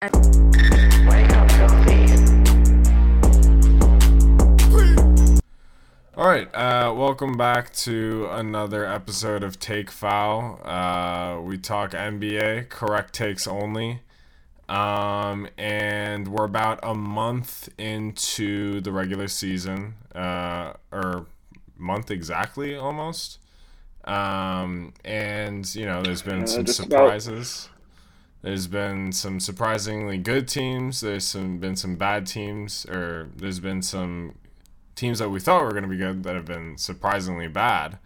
All right, uh, welcome back to another episode of Take Foul. Uh, we talk NBA, correct takes only. Um, and we're about a month into the regular season, uh, or month exactly almost. Um, and, you know, there's been Uh, some surprises. about. There's been some surprisingly good teams. There's some been some bad teams, or there's been some teams that we thought were going to be good that have been surprisingly bad.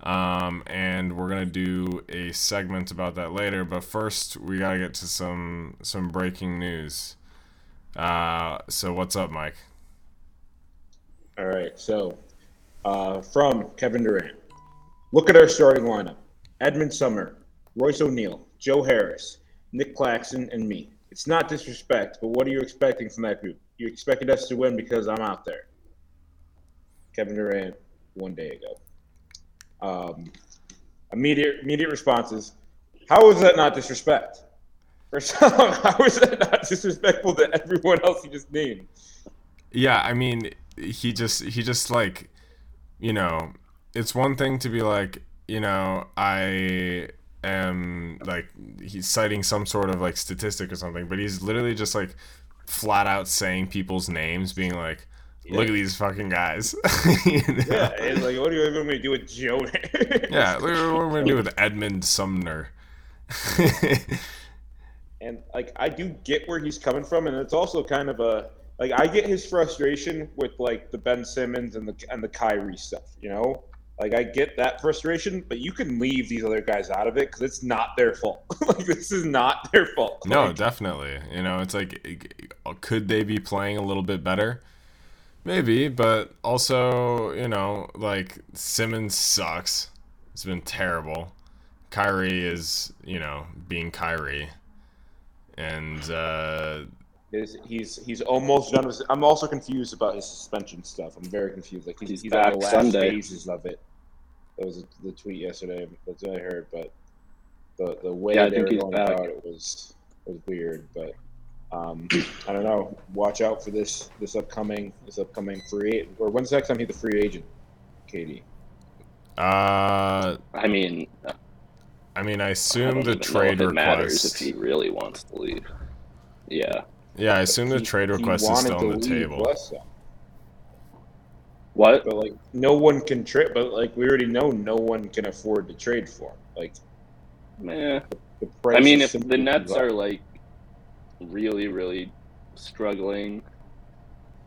Um, and we're gonna do a segment about that later. But first, we gotta get to some some breaking news. Uh, so what's up, Mike? All right, so uh, from Kevin Durant, look at our starting lineup: Edmond Sumner, Royce O'Neale, Joe Harris, Nic Claxton, and me. It's not disrespect, but what are you expecting from that group? You expected us to win because I'm out there. Kevin Durant, one day ago. Um, immediate immediate responses. How is that not disrespect? First, how is that not disrespectful to everyone else you just named? Yeah, I mean, he just he just like, you know, it's one thing to be like, you know, I am like he's citing some sort of like statistic or something, but he's literally just like flat out saying people's names, being like, look at these fucking guys. You know? Yeah, it's like, what are you me to do with Joe? Yeah, look at what we're gonna do with Edmond Sumner. and like, I do get where he's coming from, and it's also kind of a like I get his frustration with like the Ben Simmons and the and the Kyrie stuff. You know, like I get that frustration, but you can leave these other guys out of it because it's not their fault. like this is not their fault. no, Like, definitely. You know, it's like, could they be playing a little bit better? Maybe, but also, you know, like Simmons sucks. It's been terrible. Kyrie is, you know, being Kyrie, and uh, Is he's he's almost done with. I'm also confused about his suspension stuff. I'm very confused. Like he's, He's he's, on the last Sunday. phases of it. That was the tweet yesterday. That's what I heard. But the the way Yeah, I they think were he's going back. about it was was weird. But um, I don't know. Watch out for this this upcoming this upcoming free. Or when's the next time he's a free agent, KD? uh, I mean, I mean, I I assume don't the trade if it matters request. if he really wants to leave. Yeah. Yeah, I assume the He- trade request is still on the leave table. less so. What? But like no one can trade. But like we already know, no one can afford to trade for him. Like Meh. the price. I mean, if the simply Nets are like really, really struggling,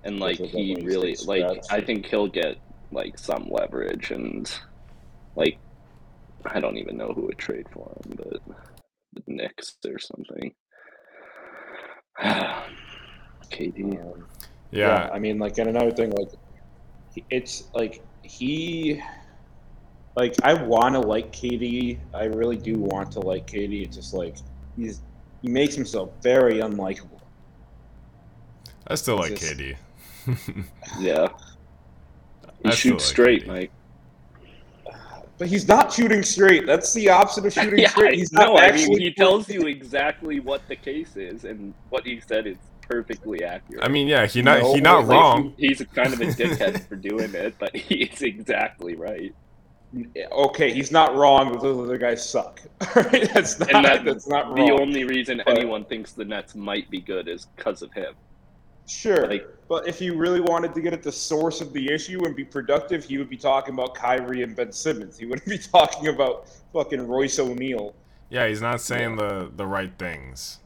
and like he really like, scratch. I think he'll get like some leverage and like I don't even know who would trade for him, but the Knicks or something. KD. Um, Yeah, I mean, like, and another thing, like, he- it's like he, like, I want to like KD. I really do want to like KD. It's just like he's he makes himself very unlikable. I still like It's just- KD. Yeah. He I shoots like straight, KD. Mike. But he's not shooting straight. That's the opposite of shooting yeah, straight. He's not no, I actually. mean, he tells you exactly what the case is, and what he said is perfectly accurate. I mean, yeah, he not No, he not Like, wrong. he- he's kind of a dickhead for doing it, but he's exactly right. okay, he's not wrong. But those other guys suck. That's not. And that- that's not The only reason But- anyone thinks the Nets might be good is because of him. Sure, Like- but if you really wanted to get at the source of the issue and be productive, he would be talking about Kyrie and Ben Simmons. He wouldn't be talking about fucking Royce O'Neale. Yeah, he's not saying the the right things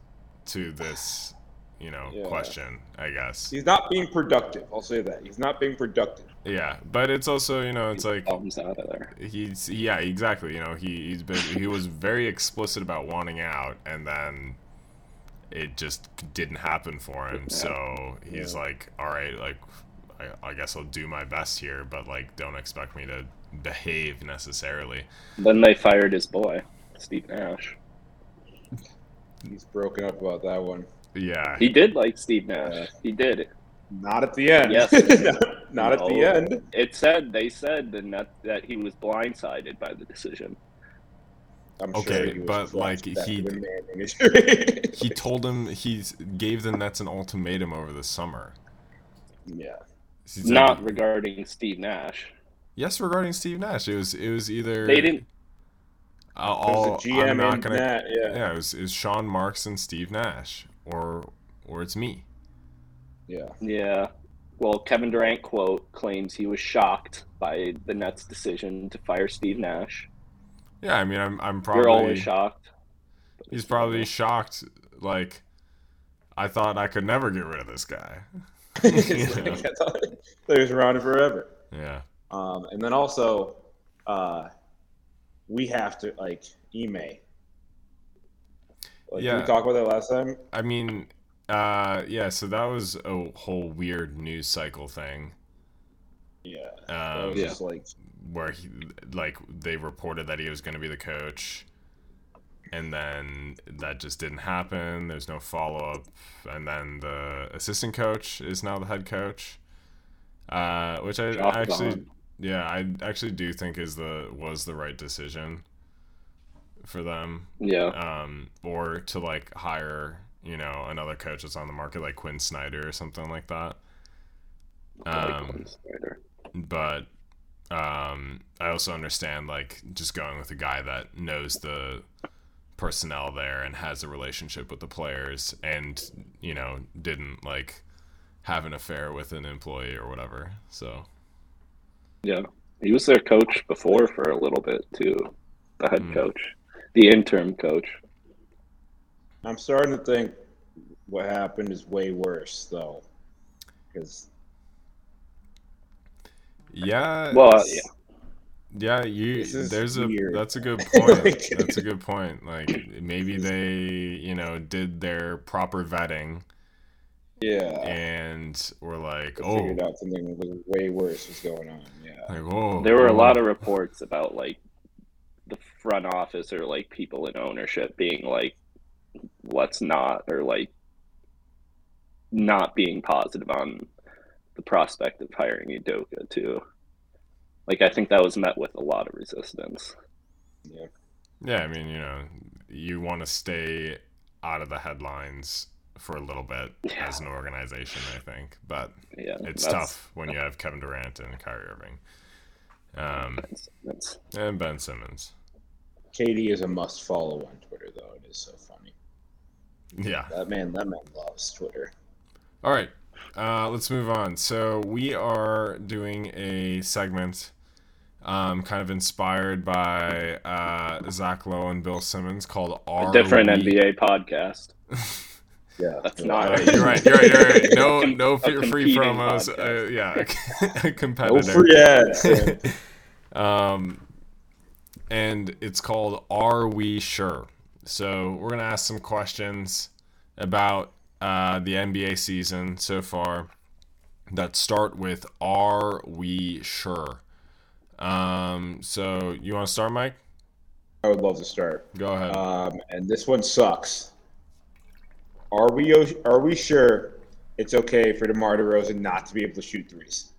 to this, you know, Yeah. question. I guess. He's not being productive. I'll say that he's not being productive. Yeah, but it's also you know it's like Thumbs out of there. he's yeah exactly you know he he's been he was very explicit about wanting out and then it just didn't happen for him Didn't so he's Yeah. like all right like I, I guess I'll do my best here but like don't expect me to behave necessarily Then they fired his boy, Steve Nash. He's broken up about that one. Yeah He did like Steve Nash. Yeah. He did. Not at the end. Yes. not, not at the end. It said they said the net that he was blindsided by the decision. I'm Okay, sure he but, like, he- the man injury. He told him he gave the Nets an ultimatum over the summer. yeah. He's Not like, regarding Steve Nash. yes, regarding Steve Nash, it was it was either They didn't. I'll, It was I'll- the GM I'm not and gonna. that, yeah. Yeah, it was, it was Sean Marks and Steve Nash, or or it's me. Yeah. Yeah. Well, Kevin Durant quote claims he was shocked by the Nets' decision to fire Steve Nash. Yeah, I mean, I'm I'm probably You're always shocked. he's probably shocked. Like, I thought I could never get rid of this guy. It's like, I thought they was around forever. Yeah, Um, and then also, uh, we have to like Ime. Like, Did Yeah. we talk about that last time? I mean, uh, yeah. So that was a whole weird news cycle thing. Yeah. That Um, was Yeah. just like where he like they reported that he was going to be the coach and then that just didn't happen there's no follow-up and then the assistant coach is now the head coach uh, which i Josh actually Vaughn. yeah i actually do think is the was the right decision for them Yeah. um, or to like hire you know another coach that's on the market like quinn snyder or something like that like um, Snyder. but um, I also understand like just going with a guy that knows the personnel there and has a relationship with the players and you know didn't like have an affair with an employee or whatever. So Yeah. He was their coach before for a little bit too. The head Hmm. coach. The interim coach. I'm starting to think what happened is way worse though, because yeah, Well, yeah. yeah, you This is there's a that's a good point. Like- that's a good point. Like maybe they you know did their proper vetting yeah, and were like, they oh, figured out something was way worse was going on. Yeah, like oh, There were a lot of reports about like the front office or like people in ownership being like, let's not, or like not being positive on the prospect of hiring Udoka too. Like I think that was met with a lot of resistance. yeah. Yeah, I mean, you know, you want to stay out of the headlines for a little bit Yeah. as an organization, I think. But Yeah, it's tough when you have Kevin Durant and Kyrie Irving. Um, That's, that's and Ben Simmons. KD is a must follow on Twitter though. It is so funny. Yeah. That man, that man loves Twitter. All right. Uh, let's move on. So we are doing a segment um, kind of inspired by uh, Zach Lowe and Bill Simmons called a different We- NBA podcast. Yeah, That's not- All right, you're right. You're right. You're right. No, Com- no a free, free promos. Uh, yeah, a No free ads. um, and it's called "Are We Sure?" So we're gonna ask some questions about uh, the NBA season so far that start with "Are we sure?" Um, so you want to start, Mike? I would love to start. Go ahead. Um, and this one sucks. Are we are we sure it's okay for DeMar DeRozan not to be able to shoot threes?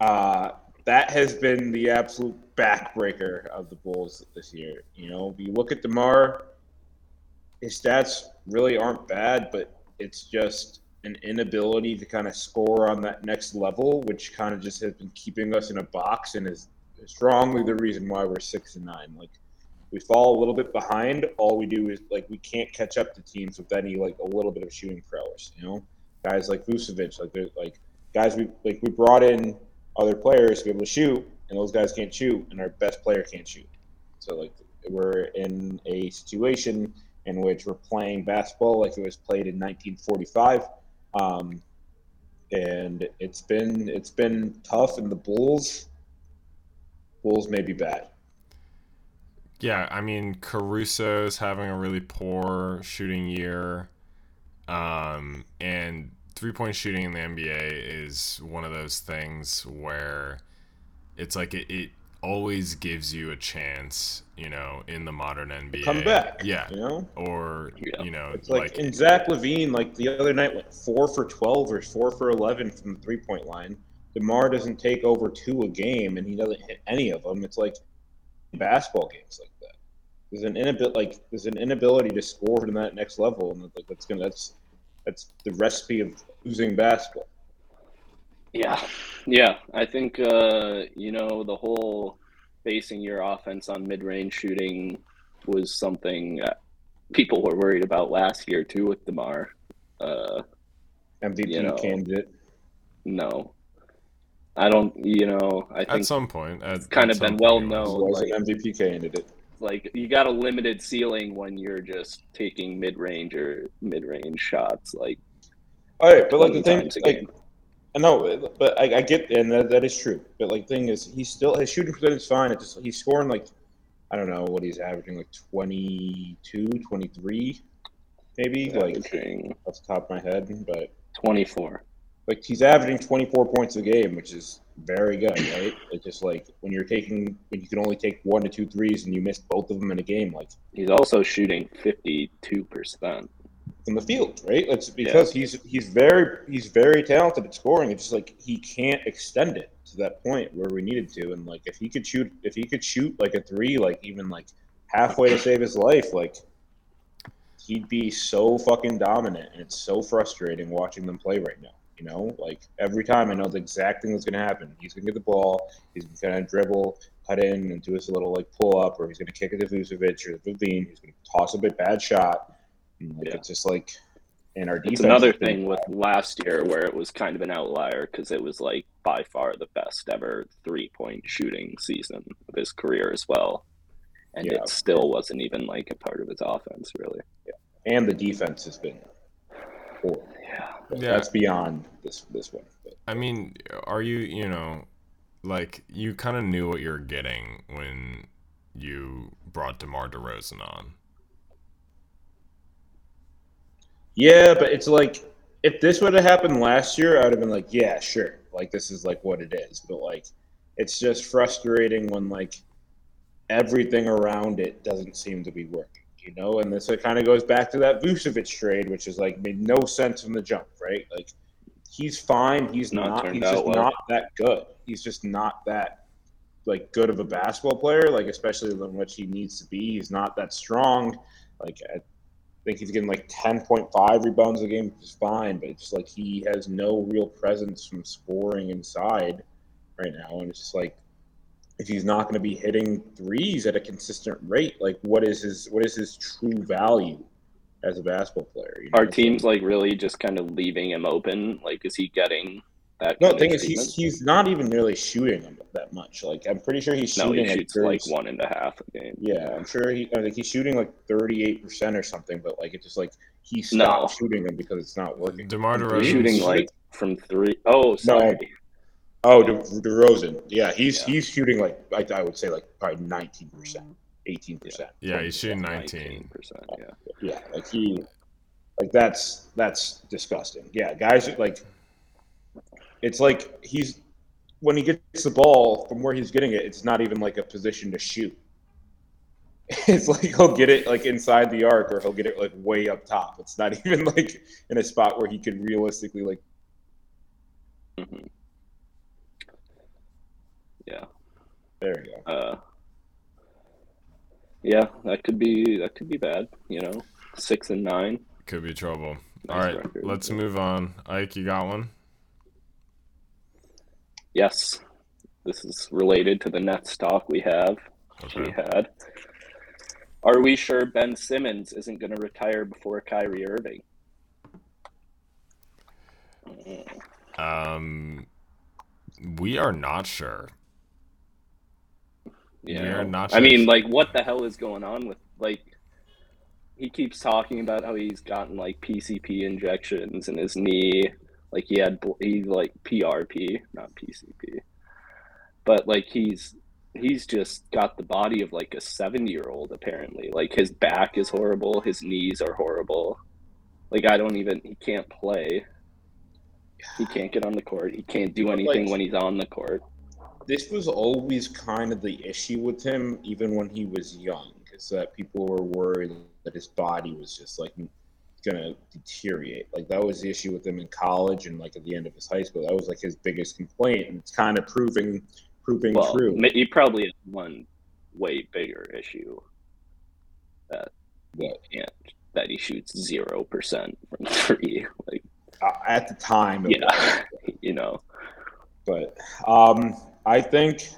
Uh, that has been the absolute backbreaker of the Bulls this year. You know, if you look at DeMar, his stats really aren't bad, but it's just an inability to kind of score on that next level, which kind of just has been keeping us in a box and is strongly the reason why we're six and nine. Like we fall a little bit behind. All we do is like we can't catch up to teams with any like a little bit of shooting prowess. You know, guys like Vucevic, like like guys we like we brought in other players to be able to shoot, and those guys can't shoot, and our best player can't shoot. So like we're in a situation in which we're playing basketball like it was played in 1945. Um, and it's been it's been tough, and the Bulls Bulls may be bad. Yeah, I mean Caruso's having a really poor shooting year, um, and three point shooting in the NBA is one of those things where it's like it, it always gives you a chance, you know, in the modern NBA. Come back, yeah, you know. or Yeah. you know, It's like, in Zach LaVine, like the other night, went four for twelve or four for eleven from the three point line. Demar doesn't take over two a game, and he doesn't hit any of them. It's like basketball games like that. There's an inability, like there's an inability to score to that next level, and like that's gonna that's that's the recipe of losing basketball. Yeah, yeah. I think uh, you know the whole basing your offense on mid-range shooting was something people were worried about last year too with Demar. Uh, MVP you know, candidate. No, I don't. You know, I think at some point, at, it's kind of been well known. Was like, an MVP candidate. Like you got a limited ceiling when you're just taking mid-range or mid-range shots. Like, all right, but like the thing, like, I know, but I, I get, and that, that is true. But like, thing is, he's still his shooting percentage is fine. It just he's scoring like, I don't know what he's averaging, like 22, 23, maybe, like off the top of my head, but 24 like he's averaging 24 points a game, which is very good, right? It's just like when you're taking when you can only take one to two threes and you miss both of them in a game, like he's also shooting 52 percent in the field, right? It's because yeah. he's he's very he's very talented at scoring. It's just like he can't extend it to that point where we needed to. And like if he could shoot if he could shoot like a three, like even like halfway to save his life, like he'd be so fucking dominant and it's so frustrating watching them play right now. You know, like every time I know the exact thing that's going to happen. He's going to get the ball. He's going to dribble, cut in, and do his little like pull up, or he's going to kick it to Vucevic or LaVine. He's going to toss a bit bad shot. And, like yeah. it's just like, and our defense. It's another thing with last year where it was kind of an outlier because it was like by far the best ever three point shooting season of his career as well, and yeah. it still wasn't even like a part of his offense really. Yeah. And the defense has been horrible. Yeah. That's beyond this this one. But. I mean, are you you know, like you kind of knew what you're getting when you brought DeMar DeRozan on. Yeah, but it's like if this would have happened last year, I would have been like, yeah, sure. Like this is like what it is. But like it's just frustrating when like everything around it doesn't seem to be working you know, and this it kind of goes back to that Vucevic trade, which is like made no sense from the jump, right? Like he's fine, he's not, not he's just well. not that good. He's just not that like good of a basketball player, like especially in what he needs to be. He's not that strong. Like I think he's getting like ten point five rebounds a game, which is fine, but it's just like he has no real presence from scoring inside right now, and it's just like if he's not going to be hitting threes at a consistent rate, like what is his what is his true value as a basketball player? You know? Our team's like really just kind of leaving him open. Like, is he getting that? No, the thing is, he's he's not even really shooting them that much. Like, I'm pretty sure he's shooting. No, he shoots like, like one and a half a game. Yeah, I'm sure he. I think he's shooting like 38 percent or something. But like, it's just like he stopped no. shooting them because it's not working. Demar Derozan shooting like from three. Oh, sorry. No, Oh, De- DeRozan. Yeah, he's yeah. he's shooting like I, I, would say like probably nineteen percent, eighteen percent. Yeah, he's shooting nineteen percent. Yeah, yeah, like he, like that's that's disgusting. Yeah, guys like, it's like he's when he gets the ball from where he's getting it, it's not even like a position to shoot. It's like he'll get it like inside the arc, or he'll get it like way up top. It's not even like in a spot where he could realistically like. Mm-hmm. Yeah. There you go. Uh, yeah, that could be that could be bad. You know, six and nine could be trouble. Nice All right, record. let's move on. Ike, you got one? Yes, this is related to the Nets talk we have. Okay. We had. Are we sure Ben Simmons isn't going to retire before Kyrie Irving? Um, we are not sure. Yeah, not. I mean, like, what the hell is going on with like? He keeps talking about how he's gotten like PCP injections in his knee. Like he had he like PRP, not PCP, but like he's he's just got the body of like a 70 year old apparently like his back is horrible his knees are horrible like i don't even he can't play he can't get on the court he can't do anything like, when he's on the court this was always kind of the issue with him, even when he was young, is that people were worried that his body was just like gonna deteriorate. Like that was the issue with him in college and like at the end of his high school. That was like his biggest complaint, and it's kind of proving proving well, true. He probably has one way bigger issue that Yeah. can't that he shoots zero percent from three. Like Uh, at the time, yeah, you know. But um, I think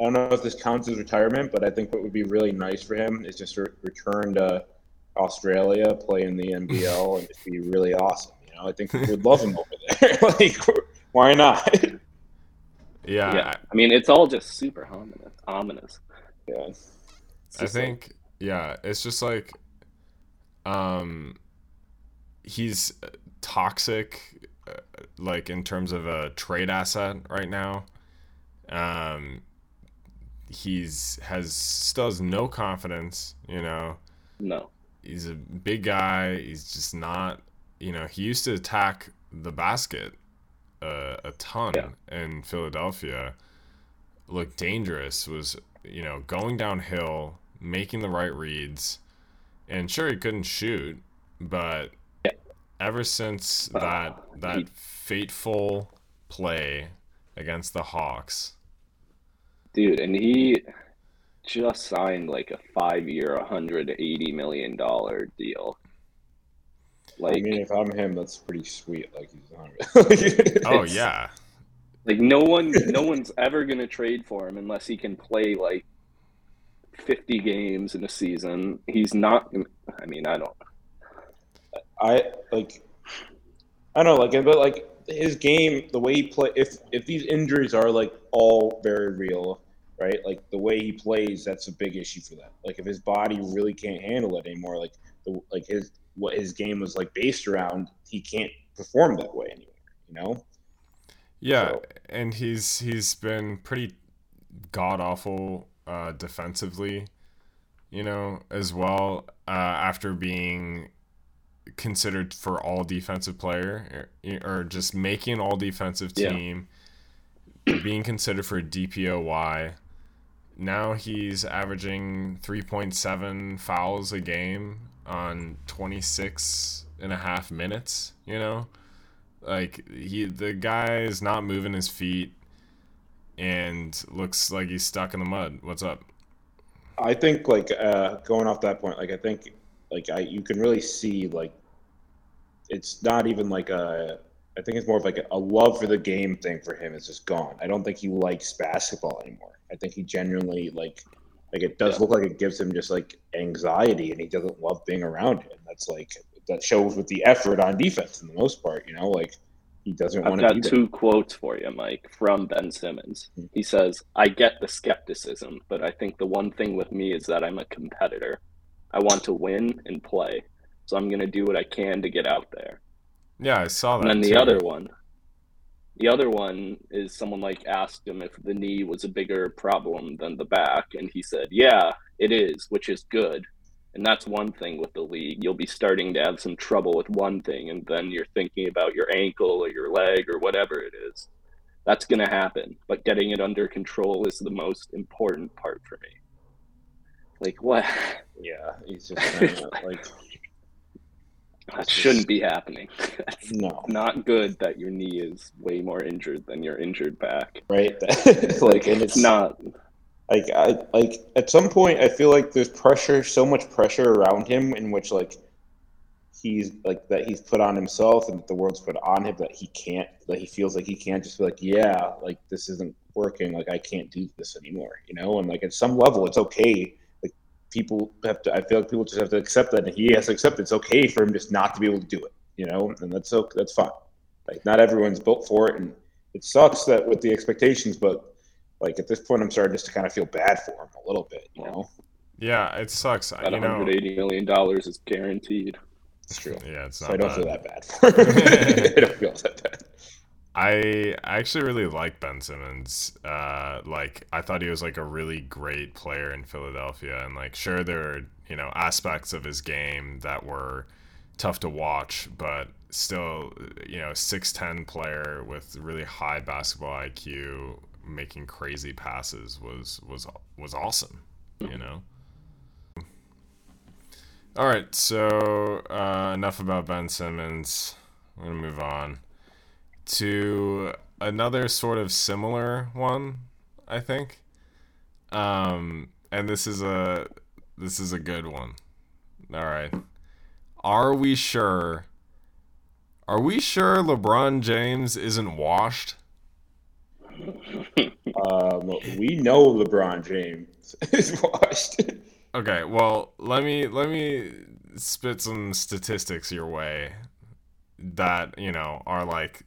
I don't know if this counts as retirement, but I think what would be really nice for him is just to return to Australia, play in the NBL, and just be really awesome. You know, I think we would love him over there. like, why not? Yeah, yeah, I mean it's all just super ominous. Ominous. yeah. I just like- think yeah, it's just like um he's toxic uh, like in terms of a trade asset right now. Um he's has still has no confidence, you know. no. He's a big guy, he's just not, you know, he used to attack the basket uh, a ton Yeah. in Philadelphia. Looked dangerous, was, you know, going downhill, making the right reads. And sure he couldn't shoot, but ever since Uh, that that fateful play against the Hawks, Dude, and he just signed like a five year, $180 million deal. Like, I mean, if I'm him, that's pretty sweet. Like he's on. oh yeah. like no one no one's ever gonna trade for him unless he can play like 50 games in a season. He's not I mean, I don't I like. I don't know, like, but like his game, the way he play. If if these injuries are like all very real, right? Like the way he plays, that's a big issue for them. Like if his body really can't handle it anymore, like the like his what his game was like based around, he can't perform that way anymore. You know? Yeah, So- and he's he's been pretty god awful uh, defensively, you know, as well. Uh, after being considered for all defensive player or, or just making all defensive Yeah. team, being considered for DPOY. Now he's averaging 3.7 fouls a game on 26 and a half minutes, you know? Like he the guy is not moving his feet and looks like he's stuck in the mud. What's up? I think like uh, going off that point, like I think like I you can really see like it's not even like a I think it's more of like a, a love for the game thing for him is just gone. I don't think he likes basketball anymore. I think he genuinely like like it does look like it gives him just like anxiety and he doesn't love being around it. And that's like that shows with the effort on defense in the most part, you know, like he doesn't I've want to got be there. two quotes for you, Mike, from Ben Simmons. Mm-hmm. He says, I get the skepticism, but I think the one thing with me is that I'm a competitor. I want to win and play. So I'm going to do what I can to get out there. Yeah, I saw that. And then the too. other one, the other one is someone like asked him if the knee was a bigger problem than the back, and he said, "Yeah, it is, which is good." And that's one thing with the league. You'll be starting to have some trouble with one thing, and then you're thinking about your ankle or your leg or whatever it is. That's going to happen, but getting it under control is the most important part for me. Like what? Yeah, he's just kinda, like That shouldn't be happening. That's no, not good that your knee is way more injured than your injured back. right? like and it's not. like I like at some point I feel like there's pressure, so much pressure around him in which like he's like that he's put on himself and that the world's put on him that he can't that he feels like he can't just be like, yeah, like this isn't working, like I can't do this anymore, you know? And like at some level it's okay. Like people have to I feel like people just have to accept that and he has to accept it's okay for him just not to be able to do it, you know, and that's so that's fine. Like not everyone's built for it and it sucks that with the expectations, but like at this point, I'm starting just to kind of feel bad for him a little bit. You know, Yeah, it sucks. That you know, 180 million dollars is guaranteed. it's true. yeah, it's So not I don't bad. feel that bad for him. I don't feel that bad. I actually really like Ben Simmons. Uh, like I thought he was like a really great player in Philadelphia, and like sure there are you know aspects of his game that were tough to watch, but still you know six ten player with really high basketball IQ, making crazy passes was was was awesome. You know. All right, so uh, enough about Ben Simmons. I'm gonna move on to another sort of similar one, I think. Um, and this is a this is a good one. All right. Are we sure? Are we sure LeBron James isn't washed? Um, we know LeBron James is washed. Okay, well, let me let me spit some statistics your way that, you know, are like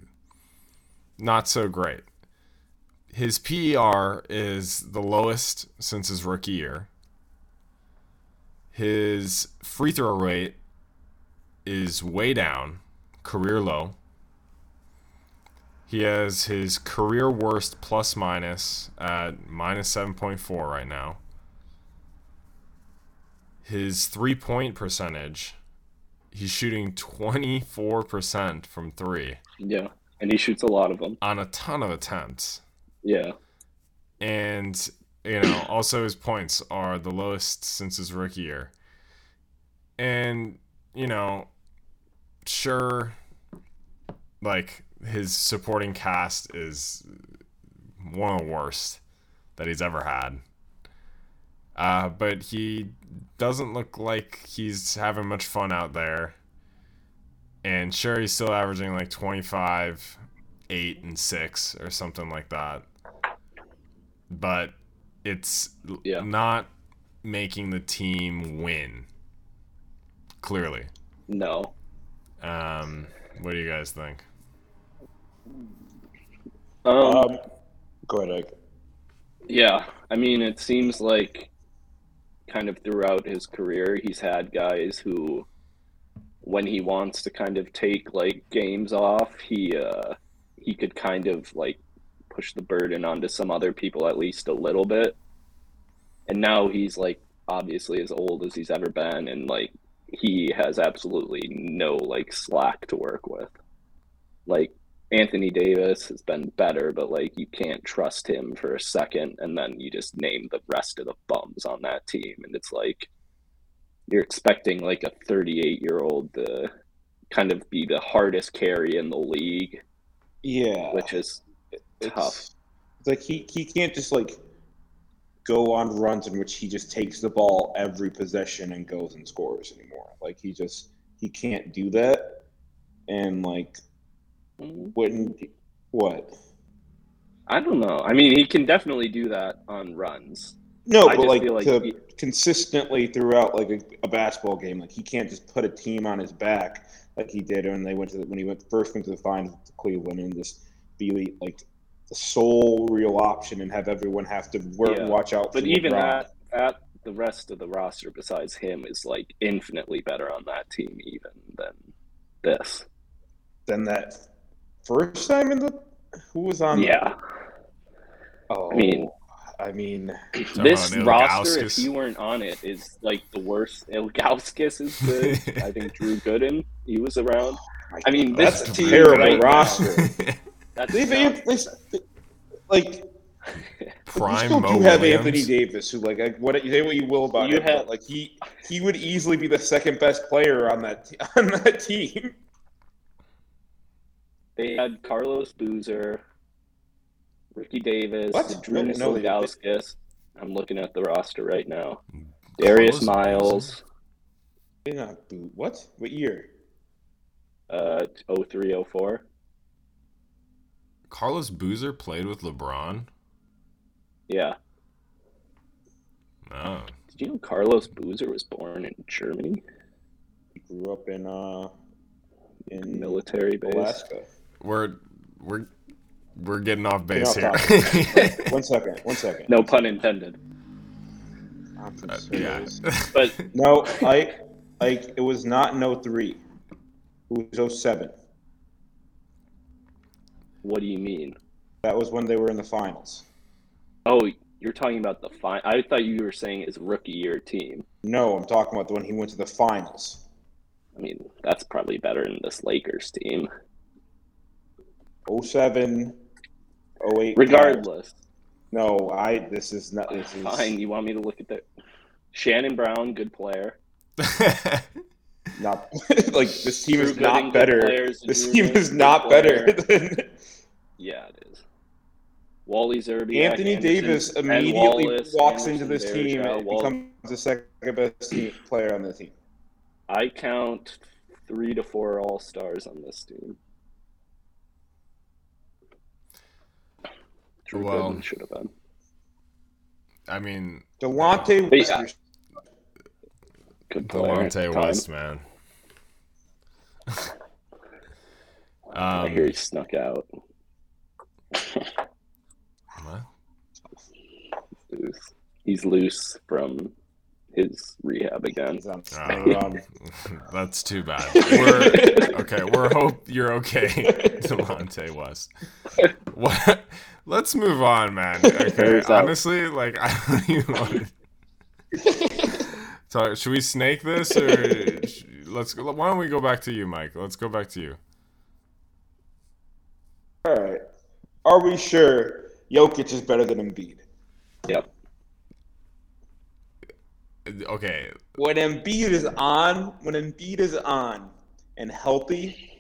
not so great. His PER is the lowest since his rookie year. His free throw rate is way down, career low. He has his career worst plus minus at minus 7.4 right now. His three point percentage, he's shooting 24% from three Yeah, and he shoots a lot of them. on a ton of attempts. Yeah, And, you know, also his points are the lowest since his rookie year. And, you know, sure, like, his supporting cast is one of the worst that he's ever had. Uh, but he doesn't look like he's having much fun out there. And sure, he's still averaging like 25, 8, and 6 or something like that. But it's Yeah. not making the team win. Clearly. no. Um, what do you guys think? Um, Um, go ahead, Ike. yeah, I mean, it seems like kind of throughout his career, he's had guys who, when he wants to kind of take like games off, he uh, he could kind of like push the burden onto some other people at least a little bit. And now he's like obviously as old as he's ever been, and like he has absolutely no like slack to work with. Like Anthony Davis has been better, but like you can't trust him for a second, and then you just name the rest of the bums on that team, and it's like you're expecting like a 38 year old to kind of be the hardest carry in the league, Yeah, which is it's, tough. It's like he, he can't just like go on runs in which he just takes the ball every possession and goes and scores anymore. Like he just he can't do that. And like mm-hmm. wouldn't what? I don't know. I mean, he can definitely do that on runs. No, I but like, like to he- consistently throughout like a, a basketball game, like he can't just put a team on his back like he did when they went to the, when he went first went to the finals to Cleveland and just be like the sole real option and have everyone have to work Yeah. watch out. But for even that, that the rest of the roster besides him is like infinitely better on that team even than this. than that first time in the who was on? Yeah. Oh, I mean- I mean, this roster, if Ilgauskas. he weren't on it, is like the worst. Ilgauskas is good. I think Drew Gooden, he was around. Oh I mean, this that's a team terrible right roster. That's They've they, like Prime you still Mo do have Williams. Anthony Davis, who like I- what say what you will about You him, have- but like he he would easily be the second best player on that on that team. they had Carlos Boozer, Ricky Davis, What? Drew No, no, they didn't. Ilgauskas. I'm looking at the roster right now. Darius Carlos Miles, not. What? What year? uh, 0304. Carlos Boozer played with LeBron. Yeah. Oh, Did you know Carlos Boozer was born in Germany? He grew up in uh in Military base. Alaska. we're we're we're getting off base Get off here. One second. One second. No pun intended. Uh, yeah. But No, I like it was not in 03. It was 07. what do you mean? That was when they were in the finals. Oh, you're talking about the fine. I thought you were saying his rookie year team. No, I'm talking about the one he went to the finals. I mean, that's probably better than this Lakers team. 07, 08. Regardless, No, I. This is not. This is fine. You want me to look at the Shannon Brown, good player. not like this team is Drew Gooden, not better. players, This Drew team is not better than. Yeah, it is. Wally Szczerbiak, Anthony Anderson, Davis immediately Wallace, walks Anderson, into this team Varejao, and Wall- becomes the second best team, player on the team. I count three to four All Stars on this team. Drew Well- Gooden should have been. I mean, Delonte But yeah. West, Good player. at the Delonte time. West, man. I um, hear he snuck out. what? Loose. He's loose from his rehab again. Uh, um, That's too bad. We're okay. We're hope you're okay, Delonte West. What? Let's move on, man. Okay. Honestly, like I don't even want to... So, should we snake this or sh- let's? go- Why don't we go back to you, Mike? Let's go back to you. All right. Are we sure Jokic is better than Embiid? Yep. Okay. When Embiid is on, when Embiid is on and healthy,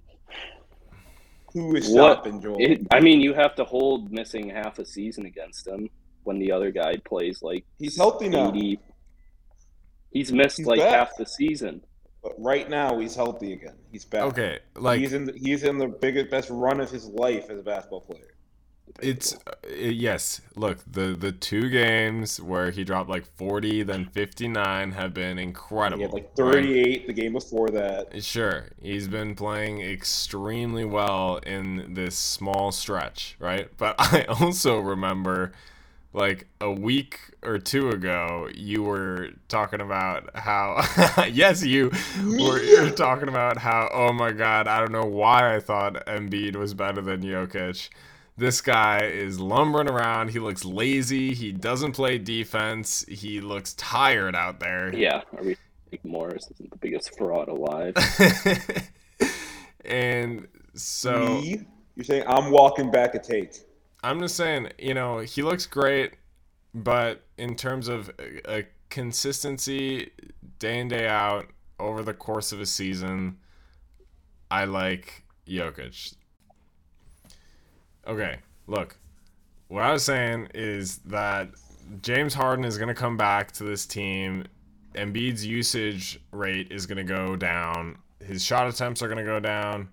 who is What? stopping Joel? It, I mean, you have to hold missing half a season against him when the other guy plays like He's healthy now. He's missed He's like back. half the season. But right now, he's healthy again. He's back. Okay. Like he's in the, he's in the biggest best run of his life as a basketball player. It's uh, yes. Look, the the two games where he dropped like 40, then 59 have been incredible. He had like right? 38 the game before that. Sure, he's been playing extremely well in this small stretch, right? But I also remember like a week or two ago you were talking about how yes you were you were talking about how oh my god I don't know why I thought Embiid was better than Jokic. This guy is lumbering around. He looks lazy. He doesn't play defense. He looks tired out there. Yeah, are we Morris isn't the biggest fraud alive? and so Me? You're saying I'm walking back a take. I'm just saying, you know, he looks great, but in terms of a, a consistency day in day out over the course of a season, I like Jokic. Okay, look. What I was saying is that James Harden is going to come back to this team. Embiid's usage rate is going to go down. His shot attempts are going to go down,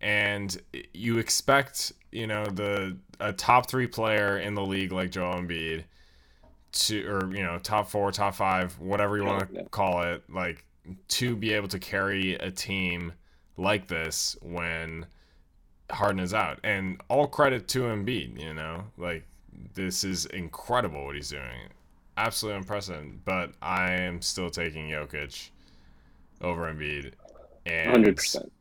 and you expect, you know, the a top three player in the league like Joel Embiid to, or you know, top four, top five, whatever you want to call it, like to be able to carry a team like this when Harden is out. And all credit to Embiid, you know, like this is incredible what he's doing. Absolutely unprecedented. But I am still taking Jokic over Embiid. And Hundred percent.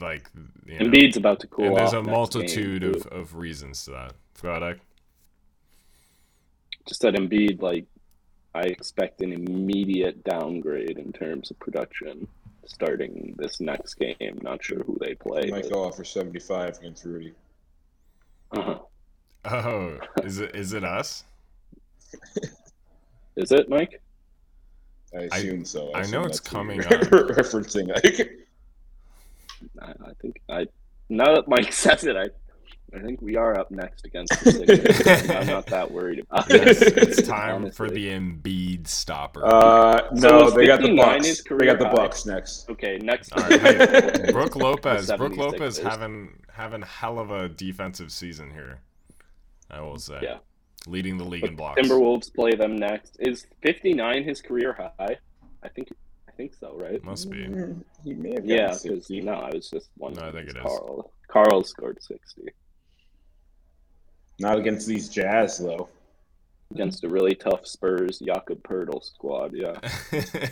like you know, Embiid's about to cool and there's a multitude of, of reasons to that. Ike. just that Embiid, like, I expect an immediate downgrade in terms of production starting this next game. Not sure who they play. He might but- go off for 75 against Rudy. Uh-huh. Oh, is it is it us? Is it Mike? I assume so. I assume know it's coming you're referencing. Like, I, I think I. Now that Mike says it, I, I think we are up next against the Sixers. I'm not that worried about Yes, it. it's time for the Embiid stopper. uh, no, was they got the 59 his Bucks. They got the high? Bucks next. Okay, next. All right, hey, Brook Lopez. The Brook Lopez having having hell of a defensive season here. I will say. Yeah. Leading the league in blocks. Timberwolves play them next. Is 59 his career high? I think. I think so, right? Must be. Mm, He may have Yeah, because 60. no, I was just wondering. No, I think It's it is. Karl. Karl scored 60 Not against these Jazz though. against a really tough Spurs Jakob Poeltl squad. Yeah,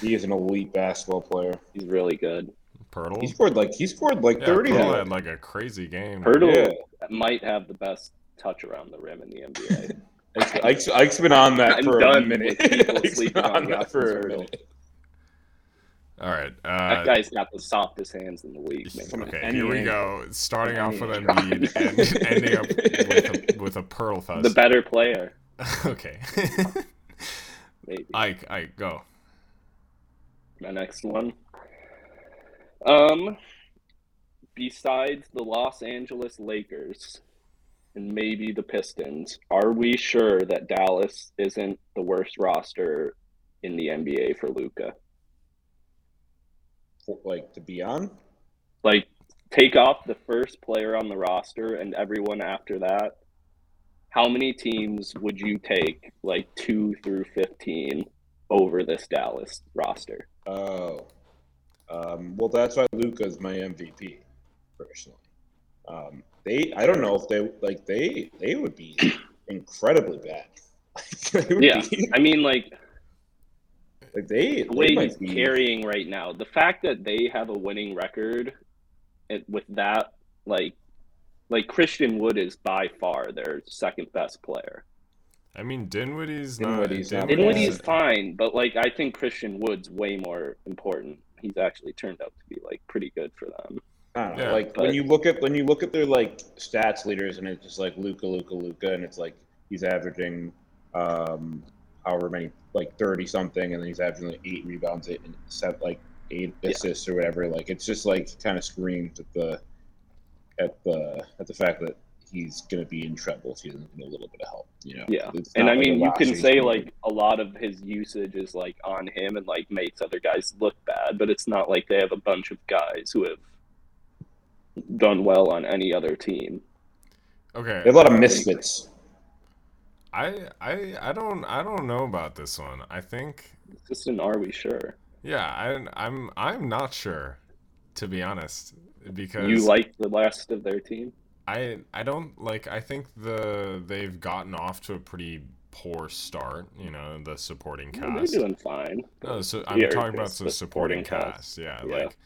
He is an elite basketball player. he's really good. Poeltl. He scored like he scored like yeah, 30. Poeltl had like a crazy game. Poeltl Yeah. might have the best touch around the rim in the NBA. Ike's, Ike's, Ike's been on that I'm for a minute. with people Ike's been on on that for a minute. All right. that Uh, guy's got the softest hands in the league, man. From okay, any here we go. Starting off with Any Embiid and ending up with a, with a Pearl fest. The better player, okay. maybe. Ike, Ike, go. My next one. Um, besides the Los Angeles Lakers, and maybe the Pistons, are we sure that Dallas isn't the worst roster in the NBA for Luka? Like to be on. Like, take off the first player on the roster and everyone after that. How many teams would you take, like two through fifteen, over this Dallas roster? Oh, um, well, that's why Luka's my MVP, personally. Um, they, I don't know if they like they they would be incredibly bad. Would Yeah, be- I mean, like like they, the way they he's be. carrying right now, the fact that they have a winning record, it, with that, like, like Christian Wood is by far their second best player. I mean, Dinwiddie's not. Dinwiddie's not Dinwiddie's bad. fine, but like I think Christian Wood's way more important. He's actually turned out to be like pretty good for them. I don't know. Yeah, like but- when you look at when you look at their like stats leaders, and it's just like Luka, Luka, Luka, and it's like he's averaging um however many like thirty something, and then he's averaging like eight rebounds, eight, and set like eight Yeah. assists or whatever. Like it's just like kind of screams at the at the at the fact that he's gonna be in trouble if he doesn't get a little bit of help. You know. Yeah, and not I mean you can say he's like a lot of his usage is like on him and like makes other guys look bad, but it's not like they have a bunch of guys who have done well on any other team. Okay. They have a lot of misfits. I I I don't I don't know about this one. I think It's just an are we sure? yeah, I I'm I'm not sure to be honest because You like the last of their team? I I don't like I think the they've gotten off to a pretty poor start, you know, the supporting Well, they're cast. doing fine. No, so I'm Yeah, talking about the, the supporting, supporting cast. cast. Yeah, Yeah. like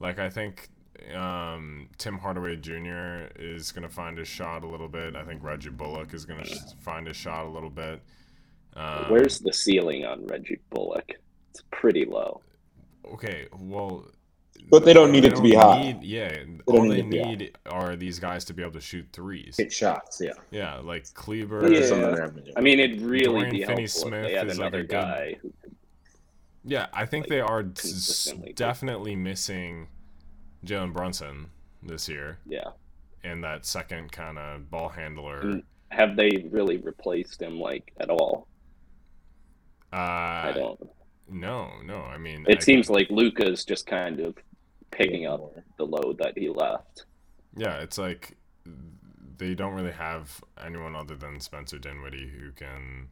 like I think um, Tim Hardaway Jr. is gonna find his shot a little bit. I think Reggie Bullock is gonna sh- find his shot a little bit. Um, Where's the ceiling on Reggie Bullock? It's pretty low. okay? Well, But they don't need it to be hot. need- Yeah, don't all need they it to be hot. need are these guys to be able to shoot threes. Hit shots, yeah. Yeah, like Kleber. That's Yeah. something they're having to do. I mean, it'd really Dorian be helpful Finney-Smith if they had is another other good. guy. Who, Yeah, I think like, they are s- consistently. definitely missing Jalen Brunson this year, yeah. and that second kind of ball handler. Mm. Have they really replaced him like at all? Uh, I don't. No, no. I mean, It I- seems like Luka's just kind of picking up the load that he left. Yeah, it's like they don't really have anyone other than Spencer Dinwiddie who can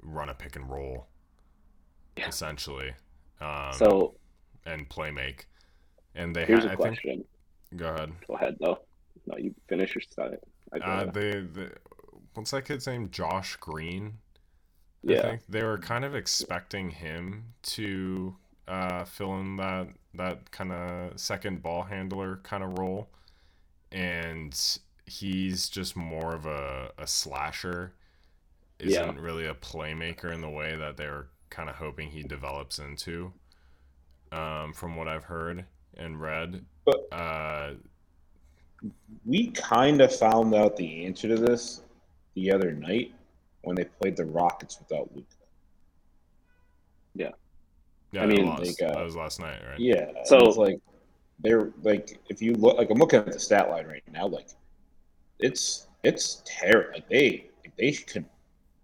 run a pick and roll, Yeah. essentially, um, So and play make. And they, here's ha- a I think. question. Go ahead. Go ahead though. No, you finish your side. I Uh, they, the what's that kid's name? Josh Green. I yeah. think they were kind of expecting him to uh, fill in that that kind of second ball handler kind of role, and he's just more of a, a slasher. Yeah. Isn't really a playmaker in the way that they were kind of hoping he develops into. Um, from what I've heard and read, But- uh, we kind of found out the answer to this the other night when they played the Rockets without Luka. yeah, Yeah, I mean, lost. they got- that was last night, right? Yeah. So- it's like they're like if you look like I'm looking at the stat line right now, like it's it's terrible. Like they they can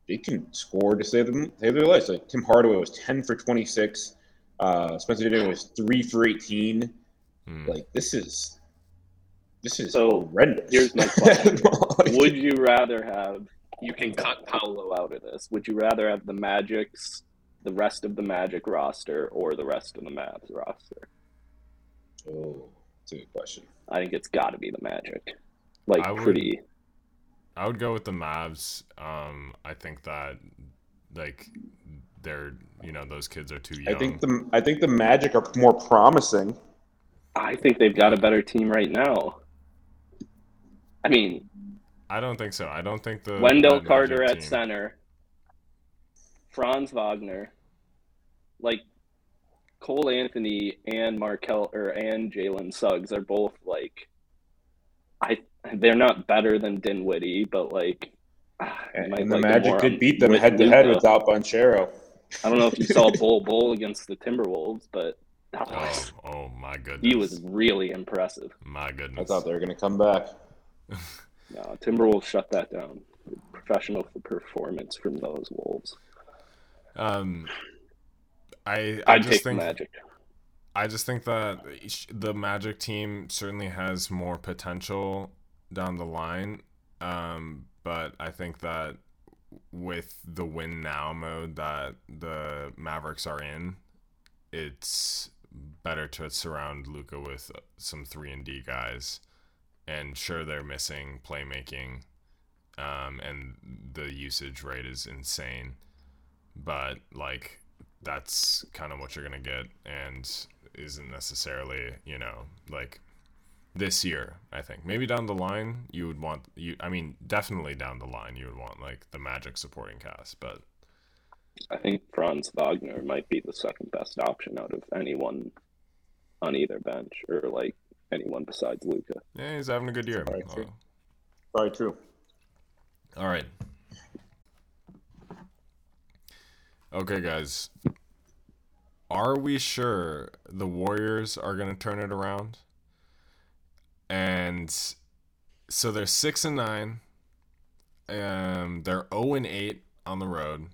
they can score to save them save their lives. Like Tim Hardaway was ten for twenty six. Uh, Spencer Dinwiddie was three for eighteen. Hmm. Like this is this is So, horrendous. here's my question. Would you rather have? You can cut Paolo out of this. Would you rather have the Magic's, the rest of the Magic roster, or the rest of the Mavs roster? oh, that's a good question. I think it's got to be the Magic. Like I would- pretty. I would go with the Mavs. Um, I think that like they're you know those kids are too young. I think the I think the Magic are more promising. I think they've got a better team right now. I mean, I don't think so. I don't think the Wendell that Carter Magic at team- center, Franz Wagner, like Cole Anthony and Markelle or and Jalen Suggs are both like, I they're not better than Dinwiddie, but like, ah, I might And the like Magic could beat them head to head without Banchero. I don't know if you saw Bull Bull against the Timberwolves, but that was, Oh, oh my goodness. he was really impressive. my goodness. I thought they were going to come back. No, Timberwolves shut that down. Professional performance from those Wolves. Um, I I I'd just take think Magic. I just think that the Magic team certainly has more potential down the line. Um, but I think that with the win now mode that the Mavericks are in, it's better to surround Luka with some three and D guys. And sure, they're missing playmaking, um, and the usage rate is insane. But like, that's kind of what you're gonna get, and isn't necessarily you know like this year. I think maybe down the line you would want you. I mean, definitely down the line you would want like the Magic supporting cast, but I think Franz Wagner might be the second best option out of anyone on either bench, or like anyone besides Luka. yeah, he's having a good year. Probably true. Oh, Probably true. All right. Okay, guys. Are we sure the Warriors are going to turn it around? And so they're 6 and 9. Um they're 0 and 8 on the road.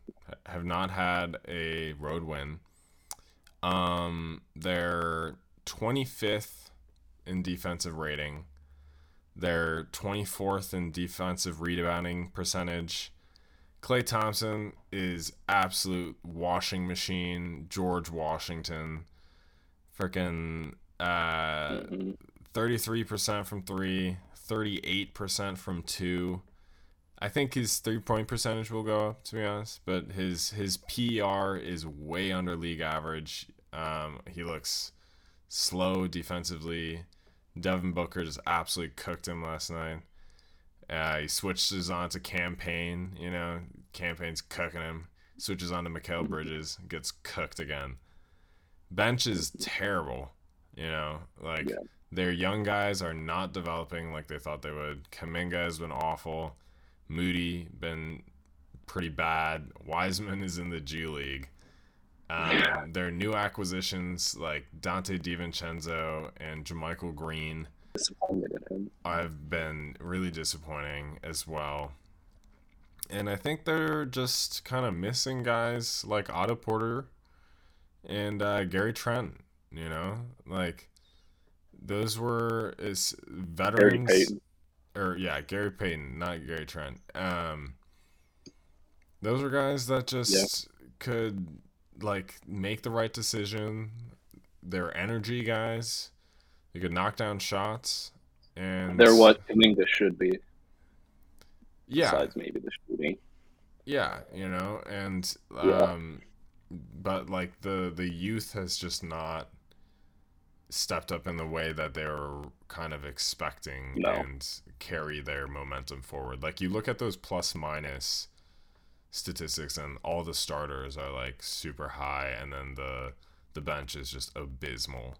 Have not had a road win. Um they're 25th in defensive rating. They're 24th in defensive rebounding percentage. Klay Thompson is absolute washing machine. George Washington, freaking uh, Mhm. 33% from three, 38% from two. I think his three point percentage will go up, to be honest, but his his PR is way under league average. Um, he looks slow defensively. Devin Booker just absolutely cooked him last night. Uh, he switches on to Cam Payne. You know, Cam Payne's cooking him. Switches on to Mikal Bridges, gets cooked again. Bench is terrible. You know, like Yeah. their young guys are not developing like they thought they would. Kuminga has been awful. Moody been pretty bad. Wiseman is in the G League. Um, their new acquisitions like Donte DiVincenzo and JaMychal Green Disappointed in him. I've been really disappointing as well. And I think they're just kind of missing guys like Otto Porter and uh, Gary Trent. You know, like those were is veterans. Or yeah, Gary Payton, not Gary Trent. Um, those were guys that just could like make the right decision. They're energy guys. They could knock down shots, and They're what Kuminga should be, Yeah, besides maybe the shooting. yeah, you know, and Yeah. um, but like the the youth has just not stepped up in the way that they were kind of expecting No. and carry their momentum forward. Like you look at those plus minus statistics and all the starters are like super high and then the the bench is just abysmal.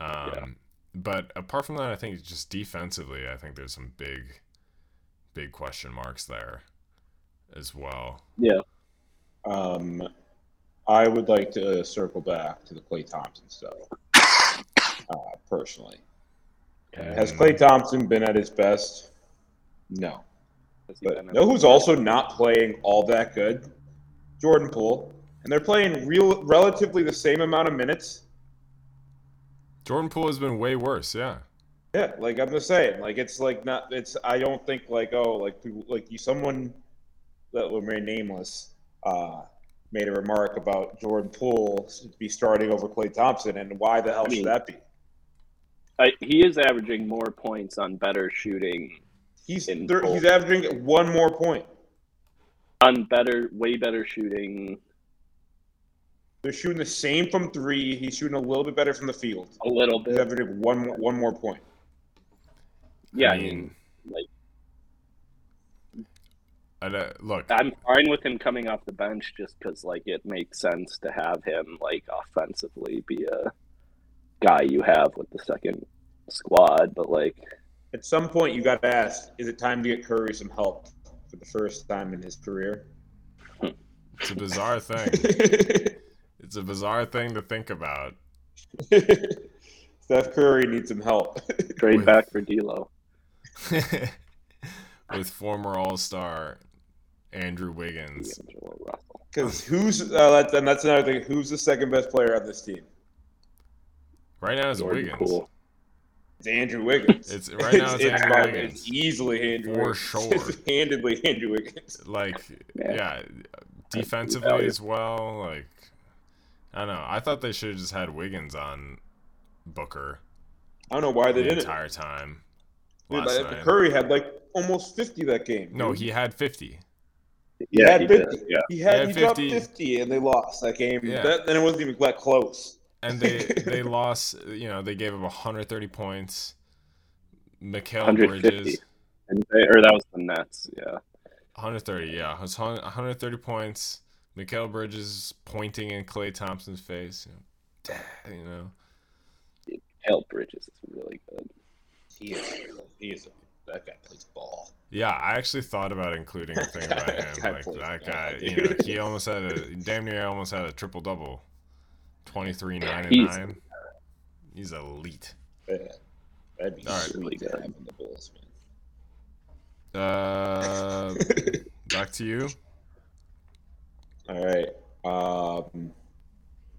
Um Yeah. but apart from that I think just defensively I think there's some big big question marks there as well. Yeah, Um, I would like to circle back to the Klay Thompson stuff. Uh, personally, has Klay Thompson been at his best? No. Has But know in- who's also not playing all that good? Jordan Poole, and they're playing real, relatively the same amount of minutes. Jordan Poole has been way worse, yeah. Yeah, like I'm just saying, like it's like not. It's I don't think like oh like people like you someone that will remain nameless uh, made a remark about Jordan Poole be starting over Klay Thompson, and why the hell I mean- should that be? I, he is averaging more points on better shooting, He's in thir- he's averaging one more point. on better, way better shooting. They're shooting the same from three. He's shooting a little bit better from the field. A little He's bit. averaging one more, one more point. Yeah, I I mean, mean, like I, uh, look, I'm fine with him coming off the bench just because like it makes sense to have him like offensively be a guy you have with the second squad, but like At some point, you got to ask: Is it time to get Curry some help for the first time in his career? it's a bizarre thing. It's a bizarre thing to think about. Steph Curry needs some help. trade With- back for D'Lo. with former All Star Andrew Wiggins. Because who's uh, that's, and that's another thing. Who's the second best player on this team? Right now it's Jordan Wiggins. Poole. It's Andrew Wiggins. It's- right now it's Andrew by- Wiggins. It's easily Andrew For Wiggins. sure. It's handedly Andrew Wiggins. Like, Yeah. yeah, defensively as well. Like, I don't know. I thought they should have just had Wiggins on Booker I don't know why they the didn't. entire time Dude, last like, night. Curry had like almost fifty that game. No, he had 50. He Yeah, had he did. 50. Yeah. He had, had he dropped 50. 50 and they lost that game. Yeah. That, then it wasn't even that close. And they they lost, you know, they gave up 130 points. Mikal Bridges, And they, or that was the Nets. Yeah. 130, yeah. It was 130 points. Mikal Bridges pointing in Klay Thompson's face. You know, you know. Hale Bridges is really good. He is. He is. That guy plays ball. Yeah, I actually thought about including a thing about him. guy Like that ball, guy, you know, he almost had a damn near almost had a triple double. 23, 9, and He's- 9. He's elite. Yeah. That'd be right. Really good. have in the Bulls, Uh, man. back to you. All right. Um,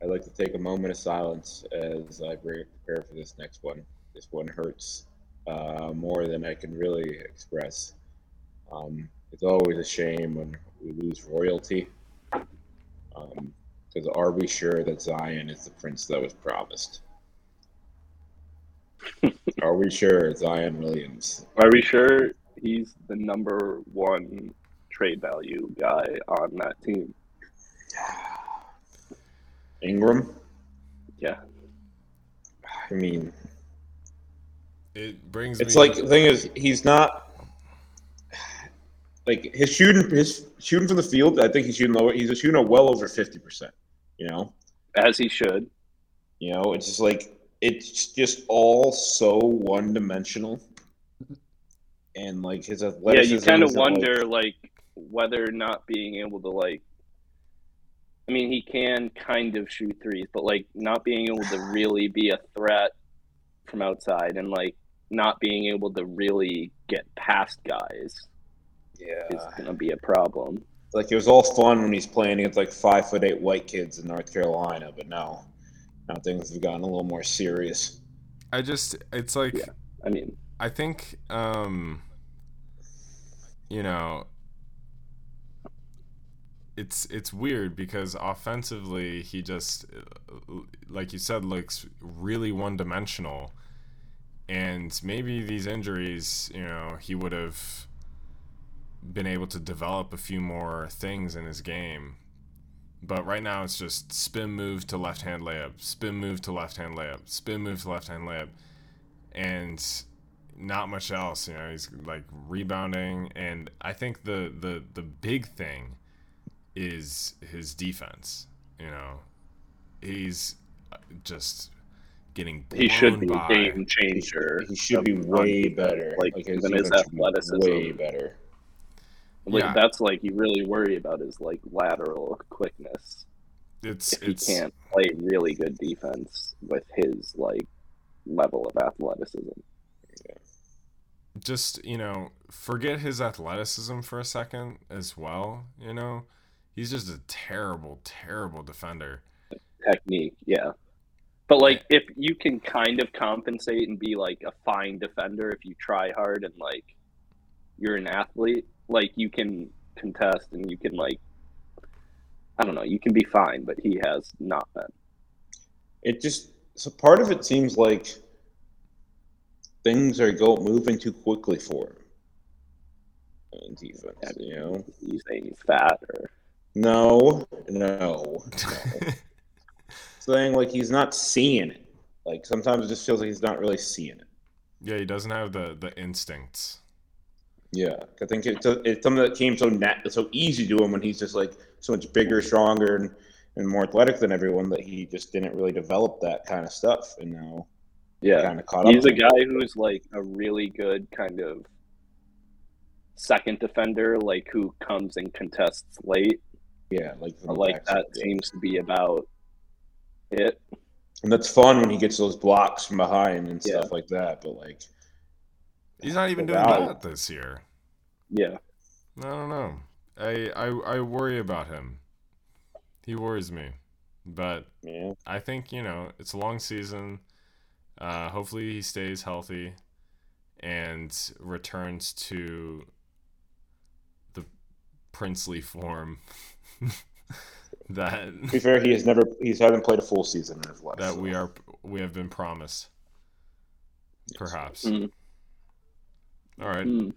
I'd like to take a moment of silence as I prepare for this next one. This one hurts uh, more than I can really express. Um, it's always a shame when we lose royalty. Because are we sure that Zion is the prince that was promised? are we sure Zion Williams? Are we sure he's the number one trade value guy on that team? Ingram? Yeah. I mean, It brings It's me. like the thing is he's not like his shooting his shooting from the field. I think he's shooting lower. He's shooting a well over fifty percent. You know, As he should. you know, it's just like it's just all so one dimensional, and like his Yeah, you kind of isn't, like- wonder like whether not being able to like I mean, he can kind of shoot threes, but like not being able to really be a threat from outside and like not being able to really get past guys yeah. is going to be a problem. Like it was all fun when he's playing against like five foot eight white kids in North Carolina, but now, now things have gotten a little more serious. I just. It's like. Yeah. I mean, I think, um, you know, it's it's weird because offensively he just, uh, like you said, looks really one dimensional, and maybe these injuries, you know, he would have been able to develop a few more things in his game. But right now it's just spin move to left hand layup, spin move to left hand layup, spin move to left hand layup. And not much else. You know, he's like rebounding, and I think the the the big thing is his defense. You know, he's uh, just getting blown he should be by. a game changer. He should be way better. Like, his even his defense should be athleticism. way better. Like, Yeah. That's like you really worry about is like lateral quickness. It's If he can't play really good defense with his like level of athleticism. just you know forget his athleticism for a second as well. You know, he's just a terrible, terrible defender. technique, yeah. But like if you can kind of compensate and be like a fine defender if you try hard and like you're an athlete, like you can contest and you can like I don't know, you can be fine, but he has not been. It just so part of it seems like things are go moving too quickly for him in defense. You know, You saying he's fat or no, no, no. saying like he's not seeing it. Like sometimes it just feels like he's not really seeing it. yeah, he doesn't have the the instincts. Yeah, I think it's, it's something that came so nat- so easy to him when he's just like so much bigger, stronger, and, and more athletic than everyone that he just didn't really develop that kind of stuff, and now yeah. kind of caught up. He's a guy who's like a really good kind of second defender, like who comes and contests late. Yeah, like Like that yeah. seems to be about it. and that's fun when he gets those blocks from behind and Yeah. stuff like that. But like, He's not even doing that this year. Yeah. I don't know. I, I I worry about him. He worries me, but Yeah. I think you know it's a long season. Uh, hopefully he stays healthy and returns to the princely form that To be fair, he has never he's haven't played a full season in his life. that so. we are we have been promised. Perhaps. Mm. All right. Mm.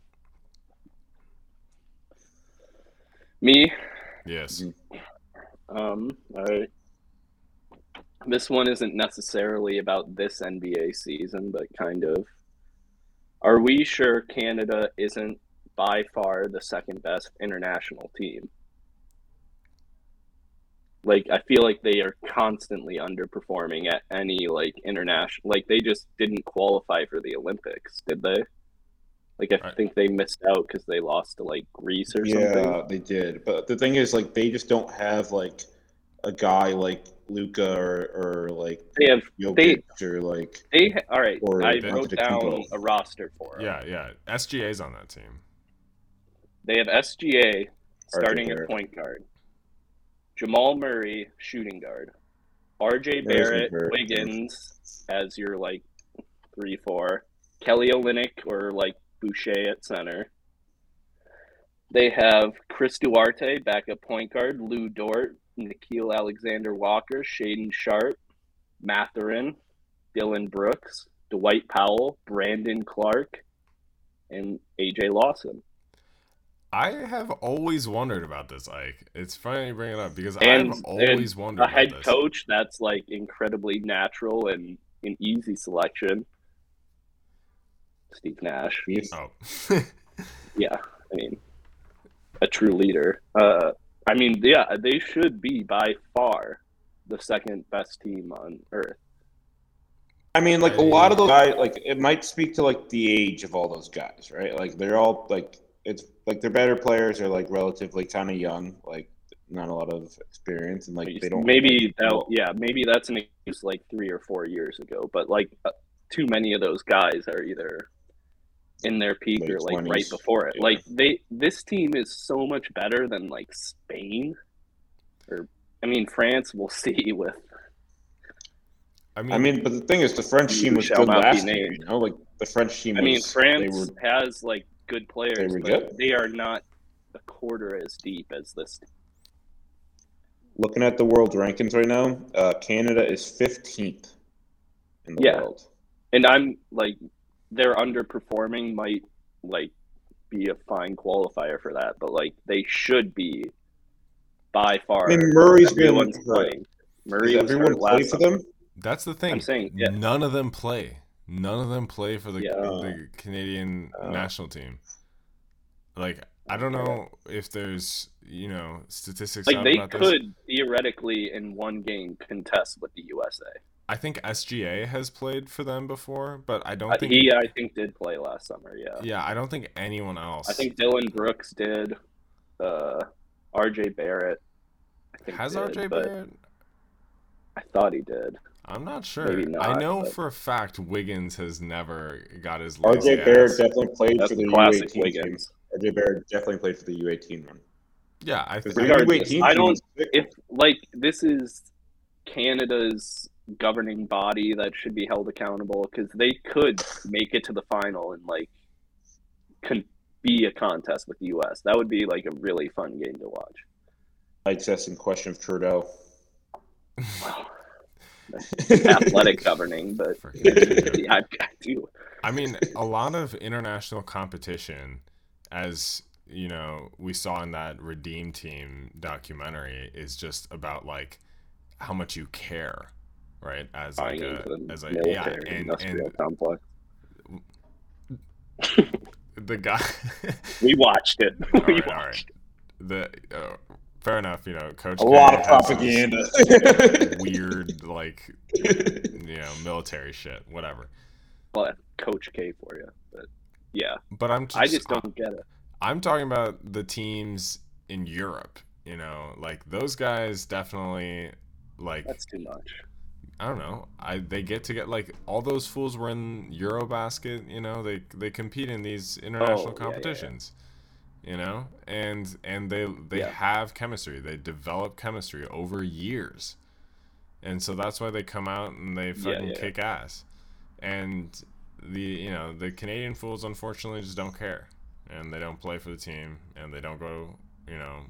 Me, Yes. um, all right. This one isn't necessarily about this NBA season, but kind of. Are we sure Canada isn't by far the second best international team? Like I feel like they are constantly underperforming at any like international like they just didn't qualify for the Olympics, did they? Like I Right. think they missed out because they lost to like Greece or Yeah, something. Yeah, they did. But the thing is, like, they just don't have like a guy like Luka or, or like They have Jokic or like They all right. Or I wrote down a roster for 'em. Yeah, yeah. SGA's on that team. They have SGA starting at point guard, Jamal Murray shooting guard, RJ Barrett, Barrett. Wiggins as your like three four, Kelly Olynyk or like Boucher at center. They have Chris Duarte back at point guard, Lu Dort, Nickeil Alexander Walker, Shaedon Sharpe, Mathurin, Dillon Brooks, Dwight Powell, Brandon Clarke, and AJ Lawson. I have always wondered about this, Ike. It's funny you bring it up because And- I've always wondered a head coach that's like incredibly natural and an easy selection. Steve Nash. He's- Oh. Yeah, I mean, a true leader. Uh, I mean, yeah, they should be by far the second best team on earth. I mean, like a lot of those guys, like it might speak to like the age of all those guys, right? Like they're all like it's like they're better players are like relatively kind of young, like not a lot of experience, and like they don't maybe that, yeah, maybe that's an excuse like three or four years ago, but like uh, too many of those guys are either in their peak Late or like 20s, right before it. yeah. Like they, this team is so much better than like Spain, or I mean France. We'll see with I mean, I mean, but the thing is, the French team was shall good last year. named. You know, like the French team. I mean, France were, has like good players, they were but good. they are not a quarter as deep as this. looking at the world rankings right now, uh, Canada is 15th in the Yeah. world. And I'm like, they're underperforming might like be a fine qualifier for that, but like they should be by far. I mean, Murray's been everyone's hurt. playing. Murray Does everyone hurt play last for summer. them? that's the thing. I'm saying, yeah. None of them play. None of them play for the, Yeah. the Canadian Oh. national team. Like, I don't know if there's, you know, statistics Like out they about this. could theoretically in one game contest with the USA. I think SGA has played for them before, but I don't Uh, think. he, I think, did play last summer. Yeah, yeah, I don't think anyone else I think Dillon Brooks did. Uh, R.J. Barrett. I think has did, RJ but Barrett. I thought he did. I'm not sure. Maybe I know but- for a fact Wiggins has never got his lazy RJ Barrett ass. definitely played That's for the classic U18 team. Wiggins. RJ Barrett definitely played for the U18 one. Yeah, I think. U18 I don't- If like this is Canada's governing body that should be held accountable because they could make it to the final and like can be a contest with the U.S. That would be like a really fun game to watch. I Mike's asking question of Trudeau. Athletic governing, but yeah, I, I do. I mean, a lot of international competition, as you know, we saw in that Redeem Team documentary, is just about like how much you care, right? As like Buying a, as a yeah, military and industrial and complex. the guy. We watched it. all we right, watched all right. The uh, fair enough, you know, Coach. A K lot of propaganda. Weird, like you know, military shit, whatever. Well, Coach K for you, but yeah, But I'm just, I just don't get it. I'm talking about the teams in Europe. You know, like those guys definitely like That's too much. I don't know. I they get to get like all those fools were in Eurobasket. You know, they they compete in these international Oh, yeah, yeah, yeah. competitions, you know, and and they they have chemistry. They develop chemistry over years, and so that's why they come out and they fucking kick ass. And the you know the Canadian fools unfortunately just don't care, and they don't play for the team, and they don't go you know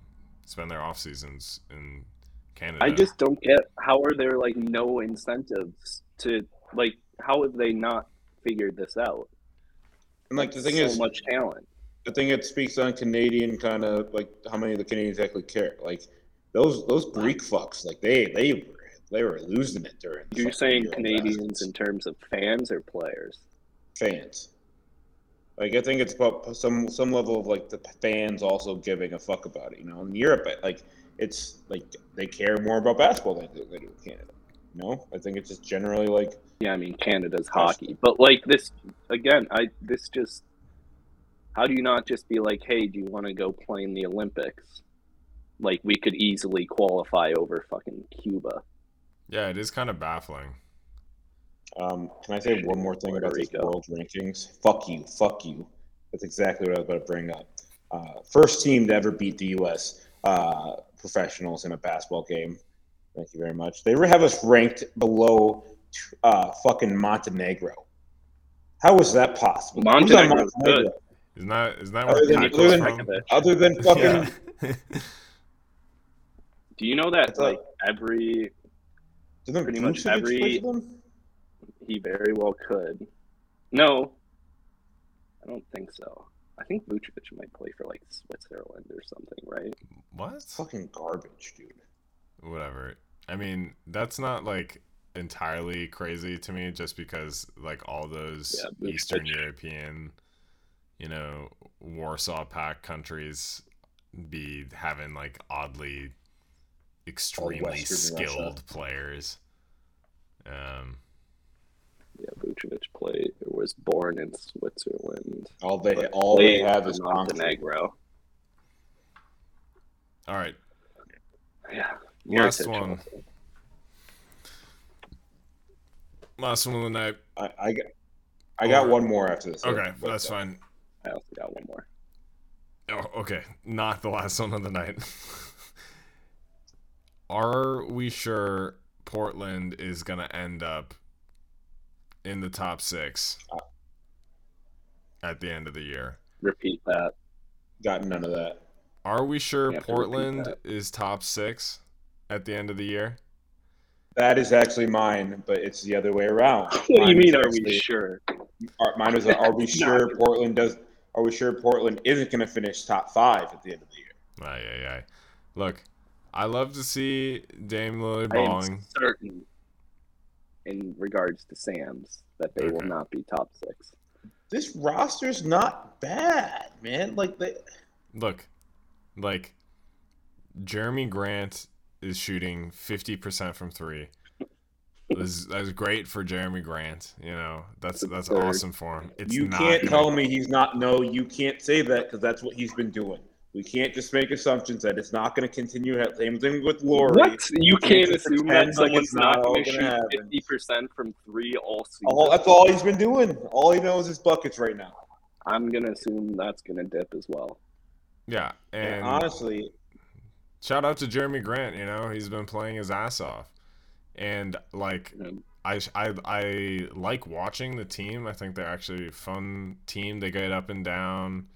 spend their off seasons in Canada. I just don't get how are there like no incentives to like how have they not figured this out? And like the thing is so is, much talent. the thing that speaks on Canadian kind of like how many of the Canadians actually care. Like those those Greek fucks, like they they were they were losing it during. You're saying Canadians Baskets. in terms of fans or players? fans. Like I think it's about some some level of like the fans also giving a fuck about it. You know, in Europe, like it's like they care more about basketball than they do, in Canada. You know, I think it's just generally like Yeah, I mean Canada's hockey, but like this again, I this just how do you not just be like, hey, do you want to go play in the Olympics? Like we could easily qualify over fucking Cuba. yeah, it is kind of baffling. Um, can I say one more thing Puerto about this Rico. world rankings? Fuck you, fuck you. That's exactly what I was about to bring up. Uh, first team to ever beat the U.S. Uh, professionals in a basketball game. Thank you very much. They have us ranked below uh, fucking Montenegro. How is that possible? Who's on Montenegro's good. Isn't that isn't that Other where than- other than- Other than fucking, Yeah. Do you know that like every pretty much every- play for them? he very well could. No, I don't think so. I think Vucevic might play for like Switzerland or something, right? what? Fucking garbage, dude. Whatever. I mean, that's not like entirely crazy to me, just because like all those Yeah, Eastern European, you know, Warsaw Pact countries be having like oddly extremely Western Russia. skilled players. Um, Yeah, Vucevic played or was born in Switzerland. All they all they have is concrete. Montenegro. all right, Yeah, Last one. last one of the night. I, I got I got Or- one more after this. Okay, But, that's uh, fine. I also got one more. Oh, okay. Not the last one of the night. Are we sure Portland is going to end up in the top six uh, at the end of the year? Repeat that. Got none of that. Are we sure You have to repeat Portland that. is top six at the end of the year? That is actually mine, but it's the other way around. What do you mean? is Are we sure? are- Mine was, are we sure not. Portland does? Are we sure Portland isn't going to finish top five at the end of the year? Aye, aye, aye. Look, I love to see Dame Lillard I balling. certain, in regards to Sam's, that they will not be top six. This roster's not bad, man. Like they, Look, like Jerami Grant is shooting 50% from 3. That's, that's great for Jerami Grant, you know. That's that's Third. awesome for him. It's you can't gonna- tell me he's not. No, you can't say that because that's what he's been doing. We can't just make assumptions that it's not going to continue. Same thing with Laurie. What? You can't just assume pretend that someone's it's not not going to gonna shoot happen. fifty percent from three all season. All, that's all he's been doing. All he knows is buckets right now. I'm gonna assume that's gonna dip as well. Yeah, And and honestly, shout out to Jerami Grant, you know, he's been playing his ass off. And like I, I I like watching the team. I think they're actually a fun team. They get up and down.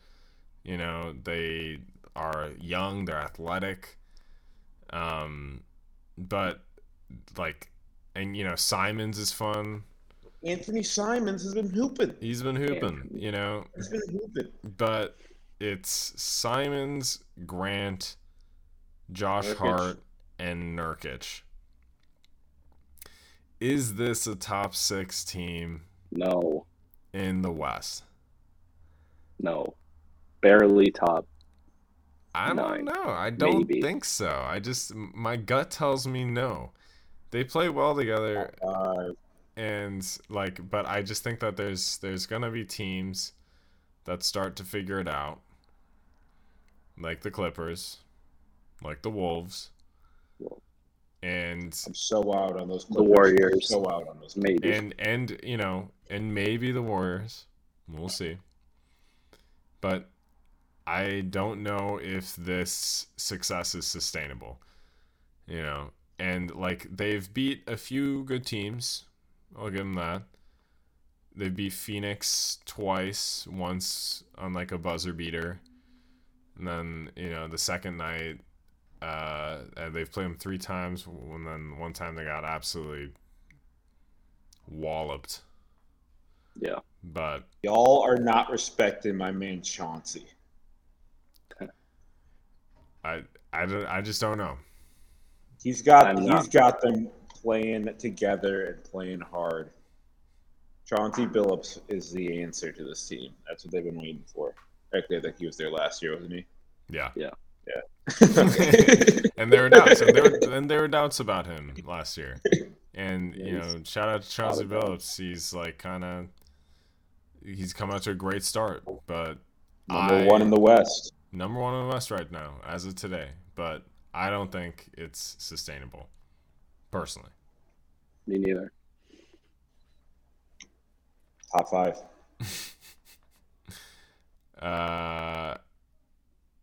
You know, they are young. They're athletic. Um, but like, and you know, Simons is fun. Anfernee Simons has been hooping. He's been hooping. You know, He's been hooping. but it's Simons, Grant, Josh Nurkic. Hart, and Nurkic. Is this a top six team no, in the West? no, barely top. I don't Nine, know. I don't maybe. think so. I just my gut tells me no. They play well together Uh, and like but I just think that there's there's going to be teams that start to figure it out. Like the Clippers, like the Wolves. Well- And I'm so out on those. The Warriors. I'm so out on those. Maybe. and and you know and maybe the warriors we'll see but I don't know if this success is sustainable. You know, and like they've beat a few good teams. I'll give them that. They beat Phoenix twice, once on like a buzzer beater, and then you know the second night, uh, they've played them three times, and then one time they got absolutely walloped. Yeah. But Y'all are not respecting my man Chauncey. I I, don't- I just don't know. He's got I'm he's not- got them playing together and playing hard. Chauncey Billups is the answer to this team. That's what they've been waiting for. Actually, I think he was there last year, wasn't he? Yeah. Yeah. Yeah. and there were doubts, and there were, and there were doubts about him last year. And Yeah, you know, shout out to Chauncey got. Billups. He's like kind of he's come out to a great start, but Number I- one in the West. Number one in the West right now as of today. But I don't think it's sustainable, personally. Me neither. Top five. Uh,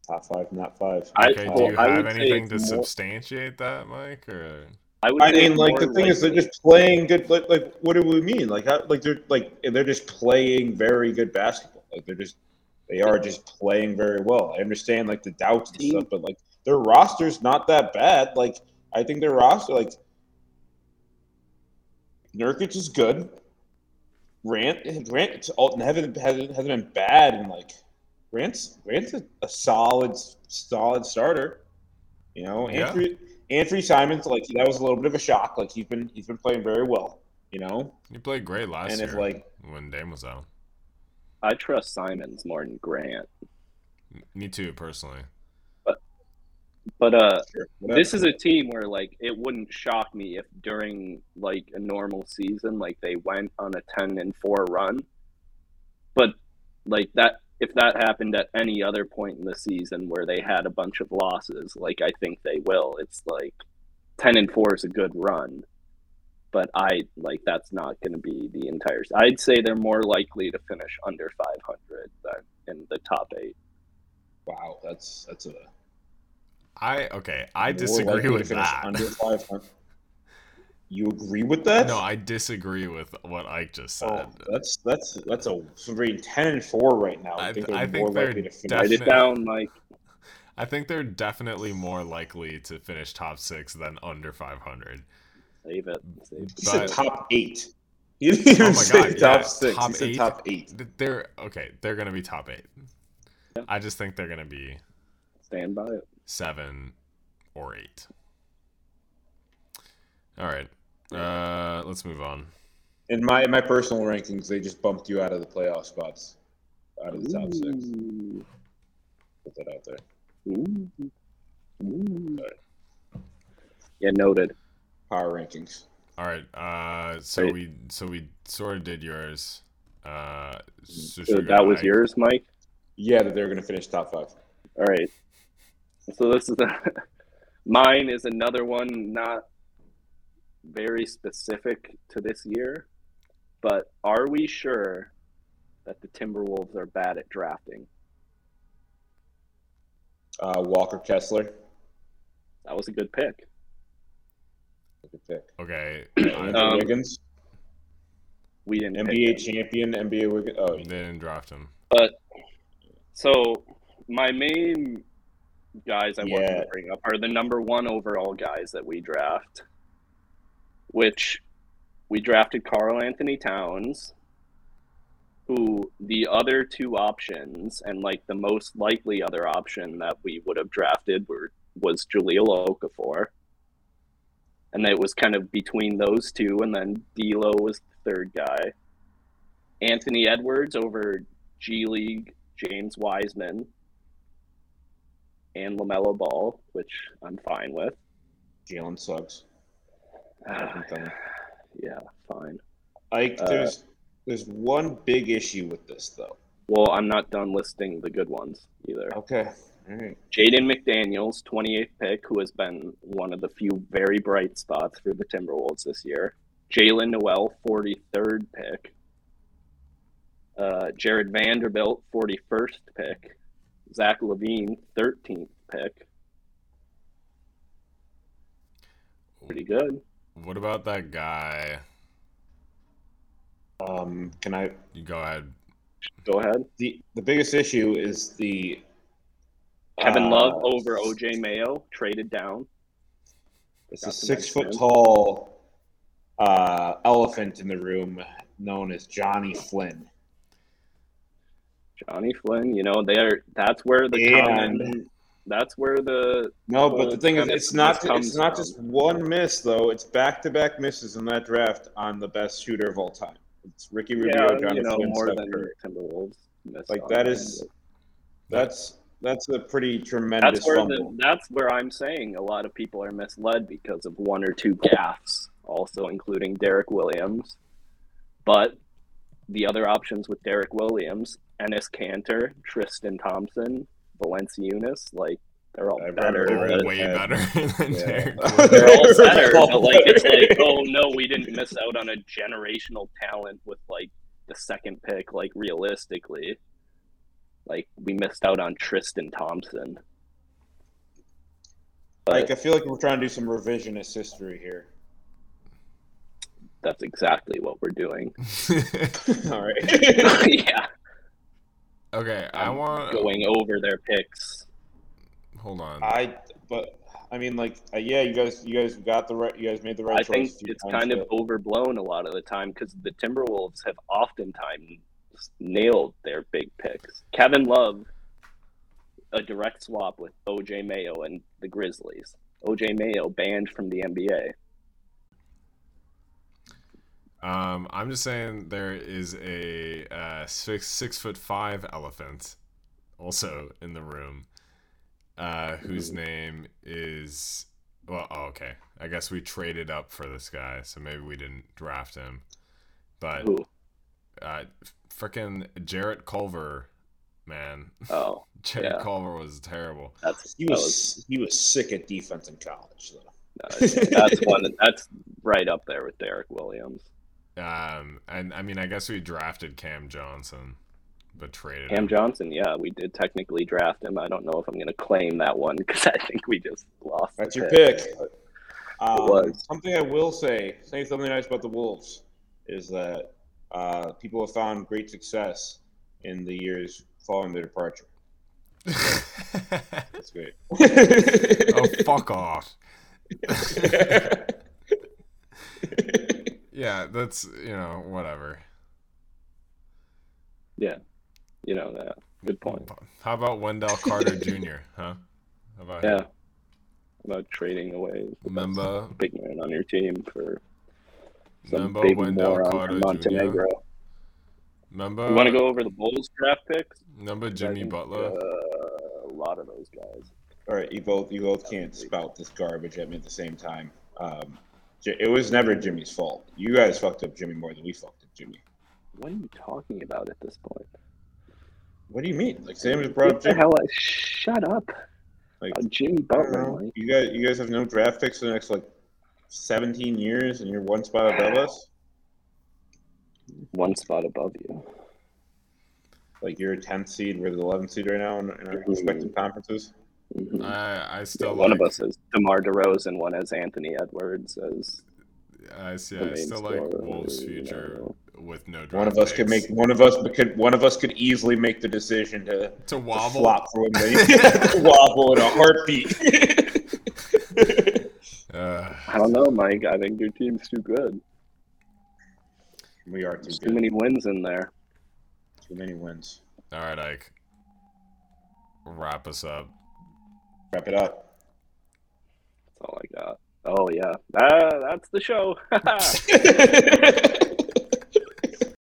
Top five, not five. I- okay, do you I have anything to more- substantiate that, Mike? Or I would. I mean, like the thing is, they're just playing good. Like, like what do we mean? Like, how, like they're like they're just playing very good basketball. Like they're just they are just playing very well. I understand like the doubts and stuff, but like their roster's not that bad. Like I think their roster, like Nurkic is good. Grant, Grant, it's hasn't hasn't hasn't been bad, and like Grant's Grant's a, a solid, solid starter. You know, Yeah. Anthony Anfernee Simons, like that was a little bit of a shock. Like he's been he's been playing very well. You know, he played great last and year it's like when Dame was out. I trust Simons more than Grant. Me too, personally. But but uh, sure, this is a team where like it wouldn't shock me if during like a normal season like they went on a 10 and 4 run but like that if that happened at any other point in the season where they had a bunch of losses like i think they will it's like 10 and 4 is a good run but i like that's not going to be the entire i'd say they're more likely to finish under 500 than in the top 8 wow, that's that's a I okay. I disagree with finish that. Under five hundred. You agree with that? No, I disagree with what Ike just oh, said. Oh, that's that's that's a somebody ten and four right now. I, I- think they're I think more they're likely to finish. write it down mike I think they're definitely more likely to finish top six than under 500. Save it save it. He said but- top eight. He didn't even Oh my say God, top yeah, six. top he said eight. top eight. They're okay. They're gonna be top eight. Yeah. I just think they're gonna be stand by it seven or eight. All right. Uh, let's move on. In my in my personal rankings, they just bumped you out of the playoff spots, out of the top six. Put that out there. Ooh. Ooh. Yeah, noted. Power rankings. All right. Uh, so Wait. we so we sort of did yours. Uh, so So that was Ike? yours, Mike. Yeah, that they're going to finish top five. All right. So this is a, mine is another one not very specific to this year, but are we sure that the Timberwolves are bad at drafting? Uh, Walker Kessler. That was a good pick. Good pick. Okay. Andrew Um, Wiggins, We didn't pick NBA him. champion, NBA Wiggins. Oh, they didn't draft him. But so my main guys I wanted Yeah. to bring up are the number one overall guys that we draft, which we drafted Karl-Anthony Towns, who the other two options and like the most likely other option that we would have drafted were was Jahlil Okafor. And it was kind of between those two, and then D'Lo was the third guy. Anthony Edwards over G League James Wiseman and LaMelo Ball, which I'm fine with. Jalen Suggs. yeah, fine. Ike, Uh, there's there's one big issue with this though. Well, I'm not done listing the good ones either. Okay. All right. Jaden McDaniels, 28th pick, who has been one of the few very bright spots for the Timberwolves this year. Jaylen Nowell, 43rd pick. Uh, Jarred Vanderbilt, 41st pick. Zach LaVine, 13th pick. Pretty good. What about that guy? Um, can I? You go ahead. Go ahead. The the biggest issue is the Kevin uh, Love over OJ Mayo, traded down. It's a six foot mention- tall uh, elephant in the room known as Jonny Flynn. Jonny Flynn, you know, they're that's where the And- common, that's where the No, but the thing is, it's not it's not from- just one miss though. It's back to back misses in that draft on the best shooter of all time. It's Ricky Rubio, yeah, Jonny you know, Flynn, more Steph than Curry. Timberwolves. Like that is. that him, that's that's a pretty tremendous that's where fumble. the, that's where I'm saying a lot of people are misled because of one or two gaffes, also including Derrick Williams. But the other options with Derrick Williams, Enes Kanter, Tristan Thompson, Valanciunas, like they're all I'd better. rather- They're way Yeah. better than Yeah. Derrick they're all better, but like it's like, oh no, we didn't miss out on a generational talent with like the second pick. Like realistically, like we missed out on Tristan Thompson. like I feel like we're trying to do some revisionist history here. That's exactly what we're doing. all right. yeah, okay, I I'm want. going over their picks. Hold on. I but I mean like uh, yeah, you guys you guys got the right you guys made the right I choice. think it's kind of overblown a lot of the time because the Timberwolves have oftentimes nailed their big picks. Kevin Love, a direct swap with OJ Mayo and the Grizzlies. OJ Mayo banned from the NBA. Um, I'm just saying there is a uh, six six foot five elephant also in the room, uh, whose name is well. Oh, okay. I guess we traded up for this guy, so maybe we didn't draft him. But uh, freaking Jarrett Culver, man, Oh, Jarrett Yeah. Culver was terrible. that's he that was he was sick at defense in college though. that's one. That's right up there with Derrick Williams. Um, and I mean, I guess we drafted Cam Johnson, but traded Cam him. Johnson, yeah, we did technically draft him. I don't know if I'm going to claim that one because I think we just lost. That's your pick. but- Um, was. Something I will say, saying something nice about the Wolves, is that uh, people have found great success in the years following their departure. That's great. oh, fuck off. Yeah, that's you know whatever. Yeah, you know that. Good point. How about Wendell Carter Jr. Huh? How about Yeah, him? about trading away the Remember, big man on your team for some remember big Wendell moron Carter from Jr. Montenegro. Remember, You want to go over the Bulls draft picks? Remember Jimmy think, Butler? Uh, a lot of those guys. All right, you both you both can't spout this garbage at me at the same time. Um, it was never Jimmy's fault. You guys fucked up Jimmy more than we fucked up Jimmy. What are you talking about at this point? What do you mean? Like Sam just brought What up the hell? I, shut up. Like Uh, Jimmy Butler, You guys, you guys have no draft picks for the next like seventeen years, and you're one spot above us. One spot above you. Like you're a tenth seed, we're the eleventh seed right now in, in our respective conferences. Mhm. I I Yeah, still one of us is DeMar DeRozan, one is Anthony Edwards as I see. I still like scorer, Wolves' you future know. with no. Draft One of us could make one of us could one of us could easily make the decision to, to to wobble. flop for a million, to wobble in a heartbeat. Uh, I don't know, Myke. I think your team's too good. we are too There's too many wins in there. Too many wins. all right, Ike. Wrap us up. Wrap it up. That's all I got. Oh yeah, uh, that's the show.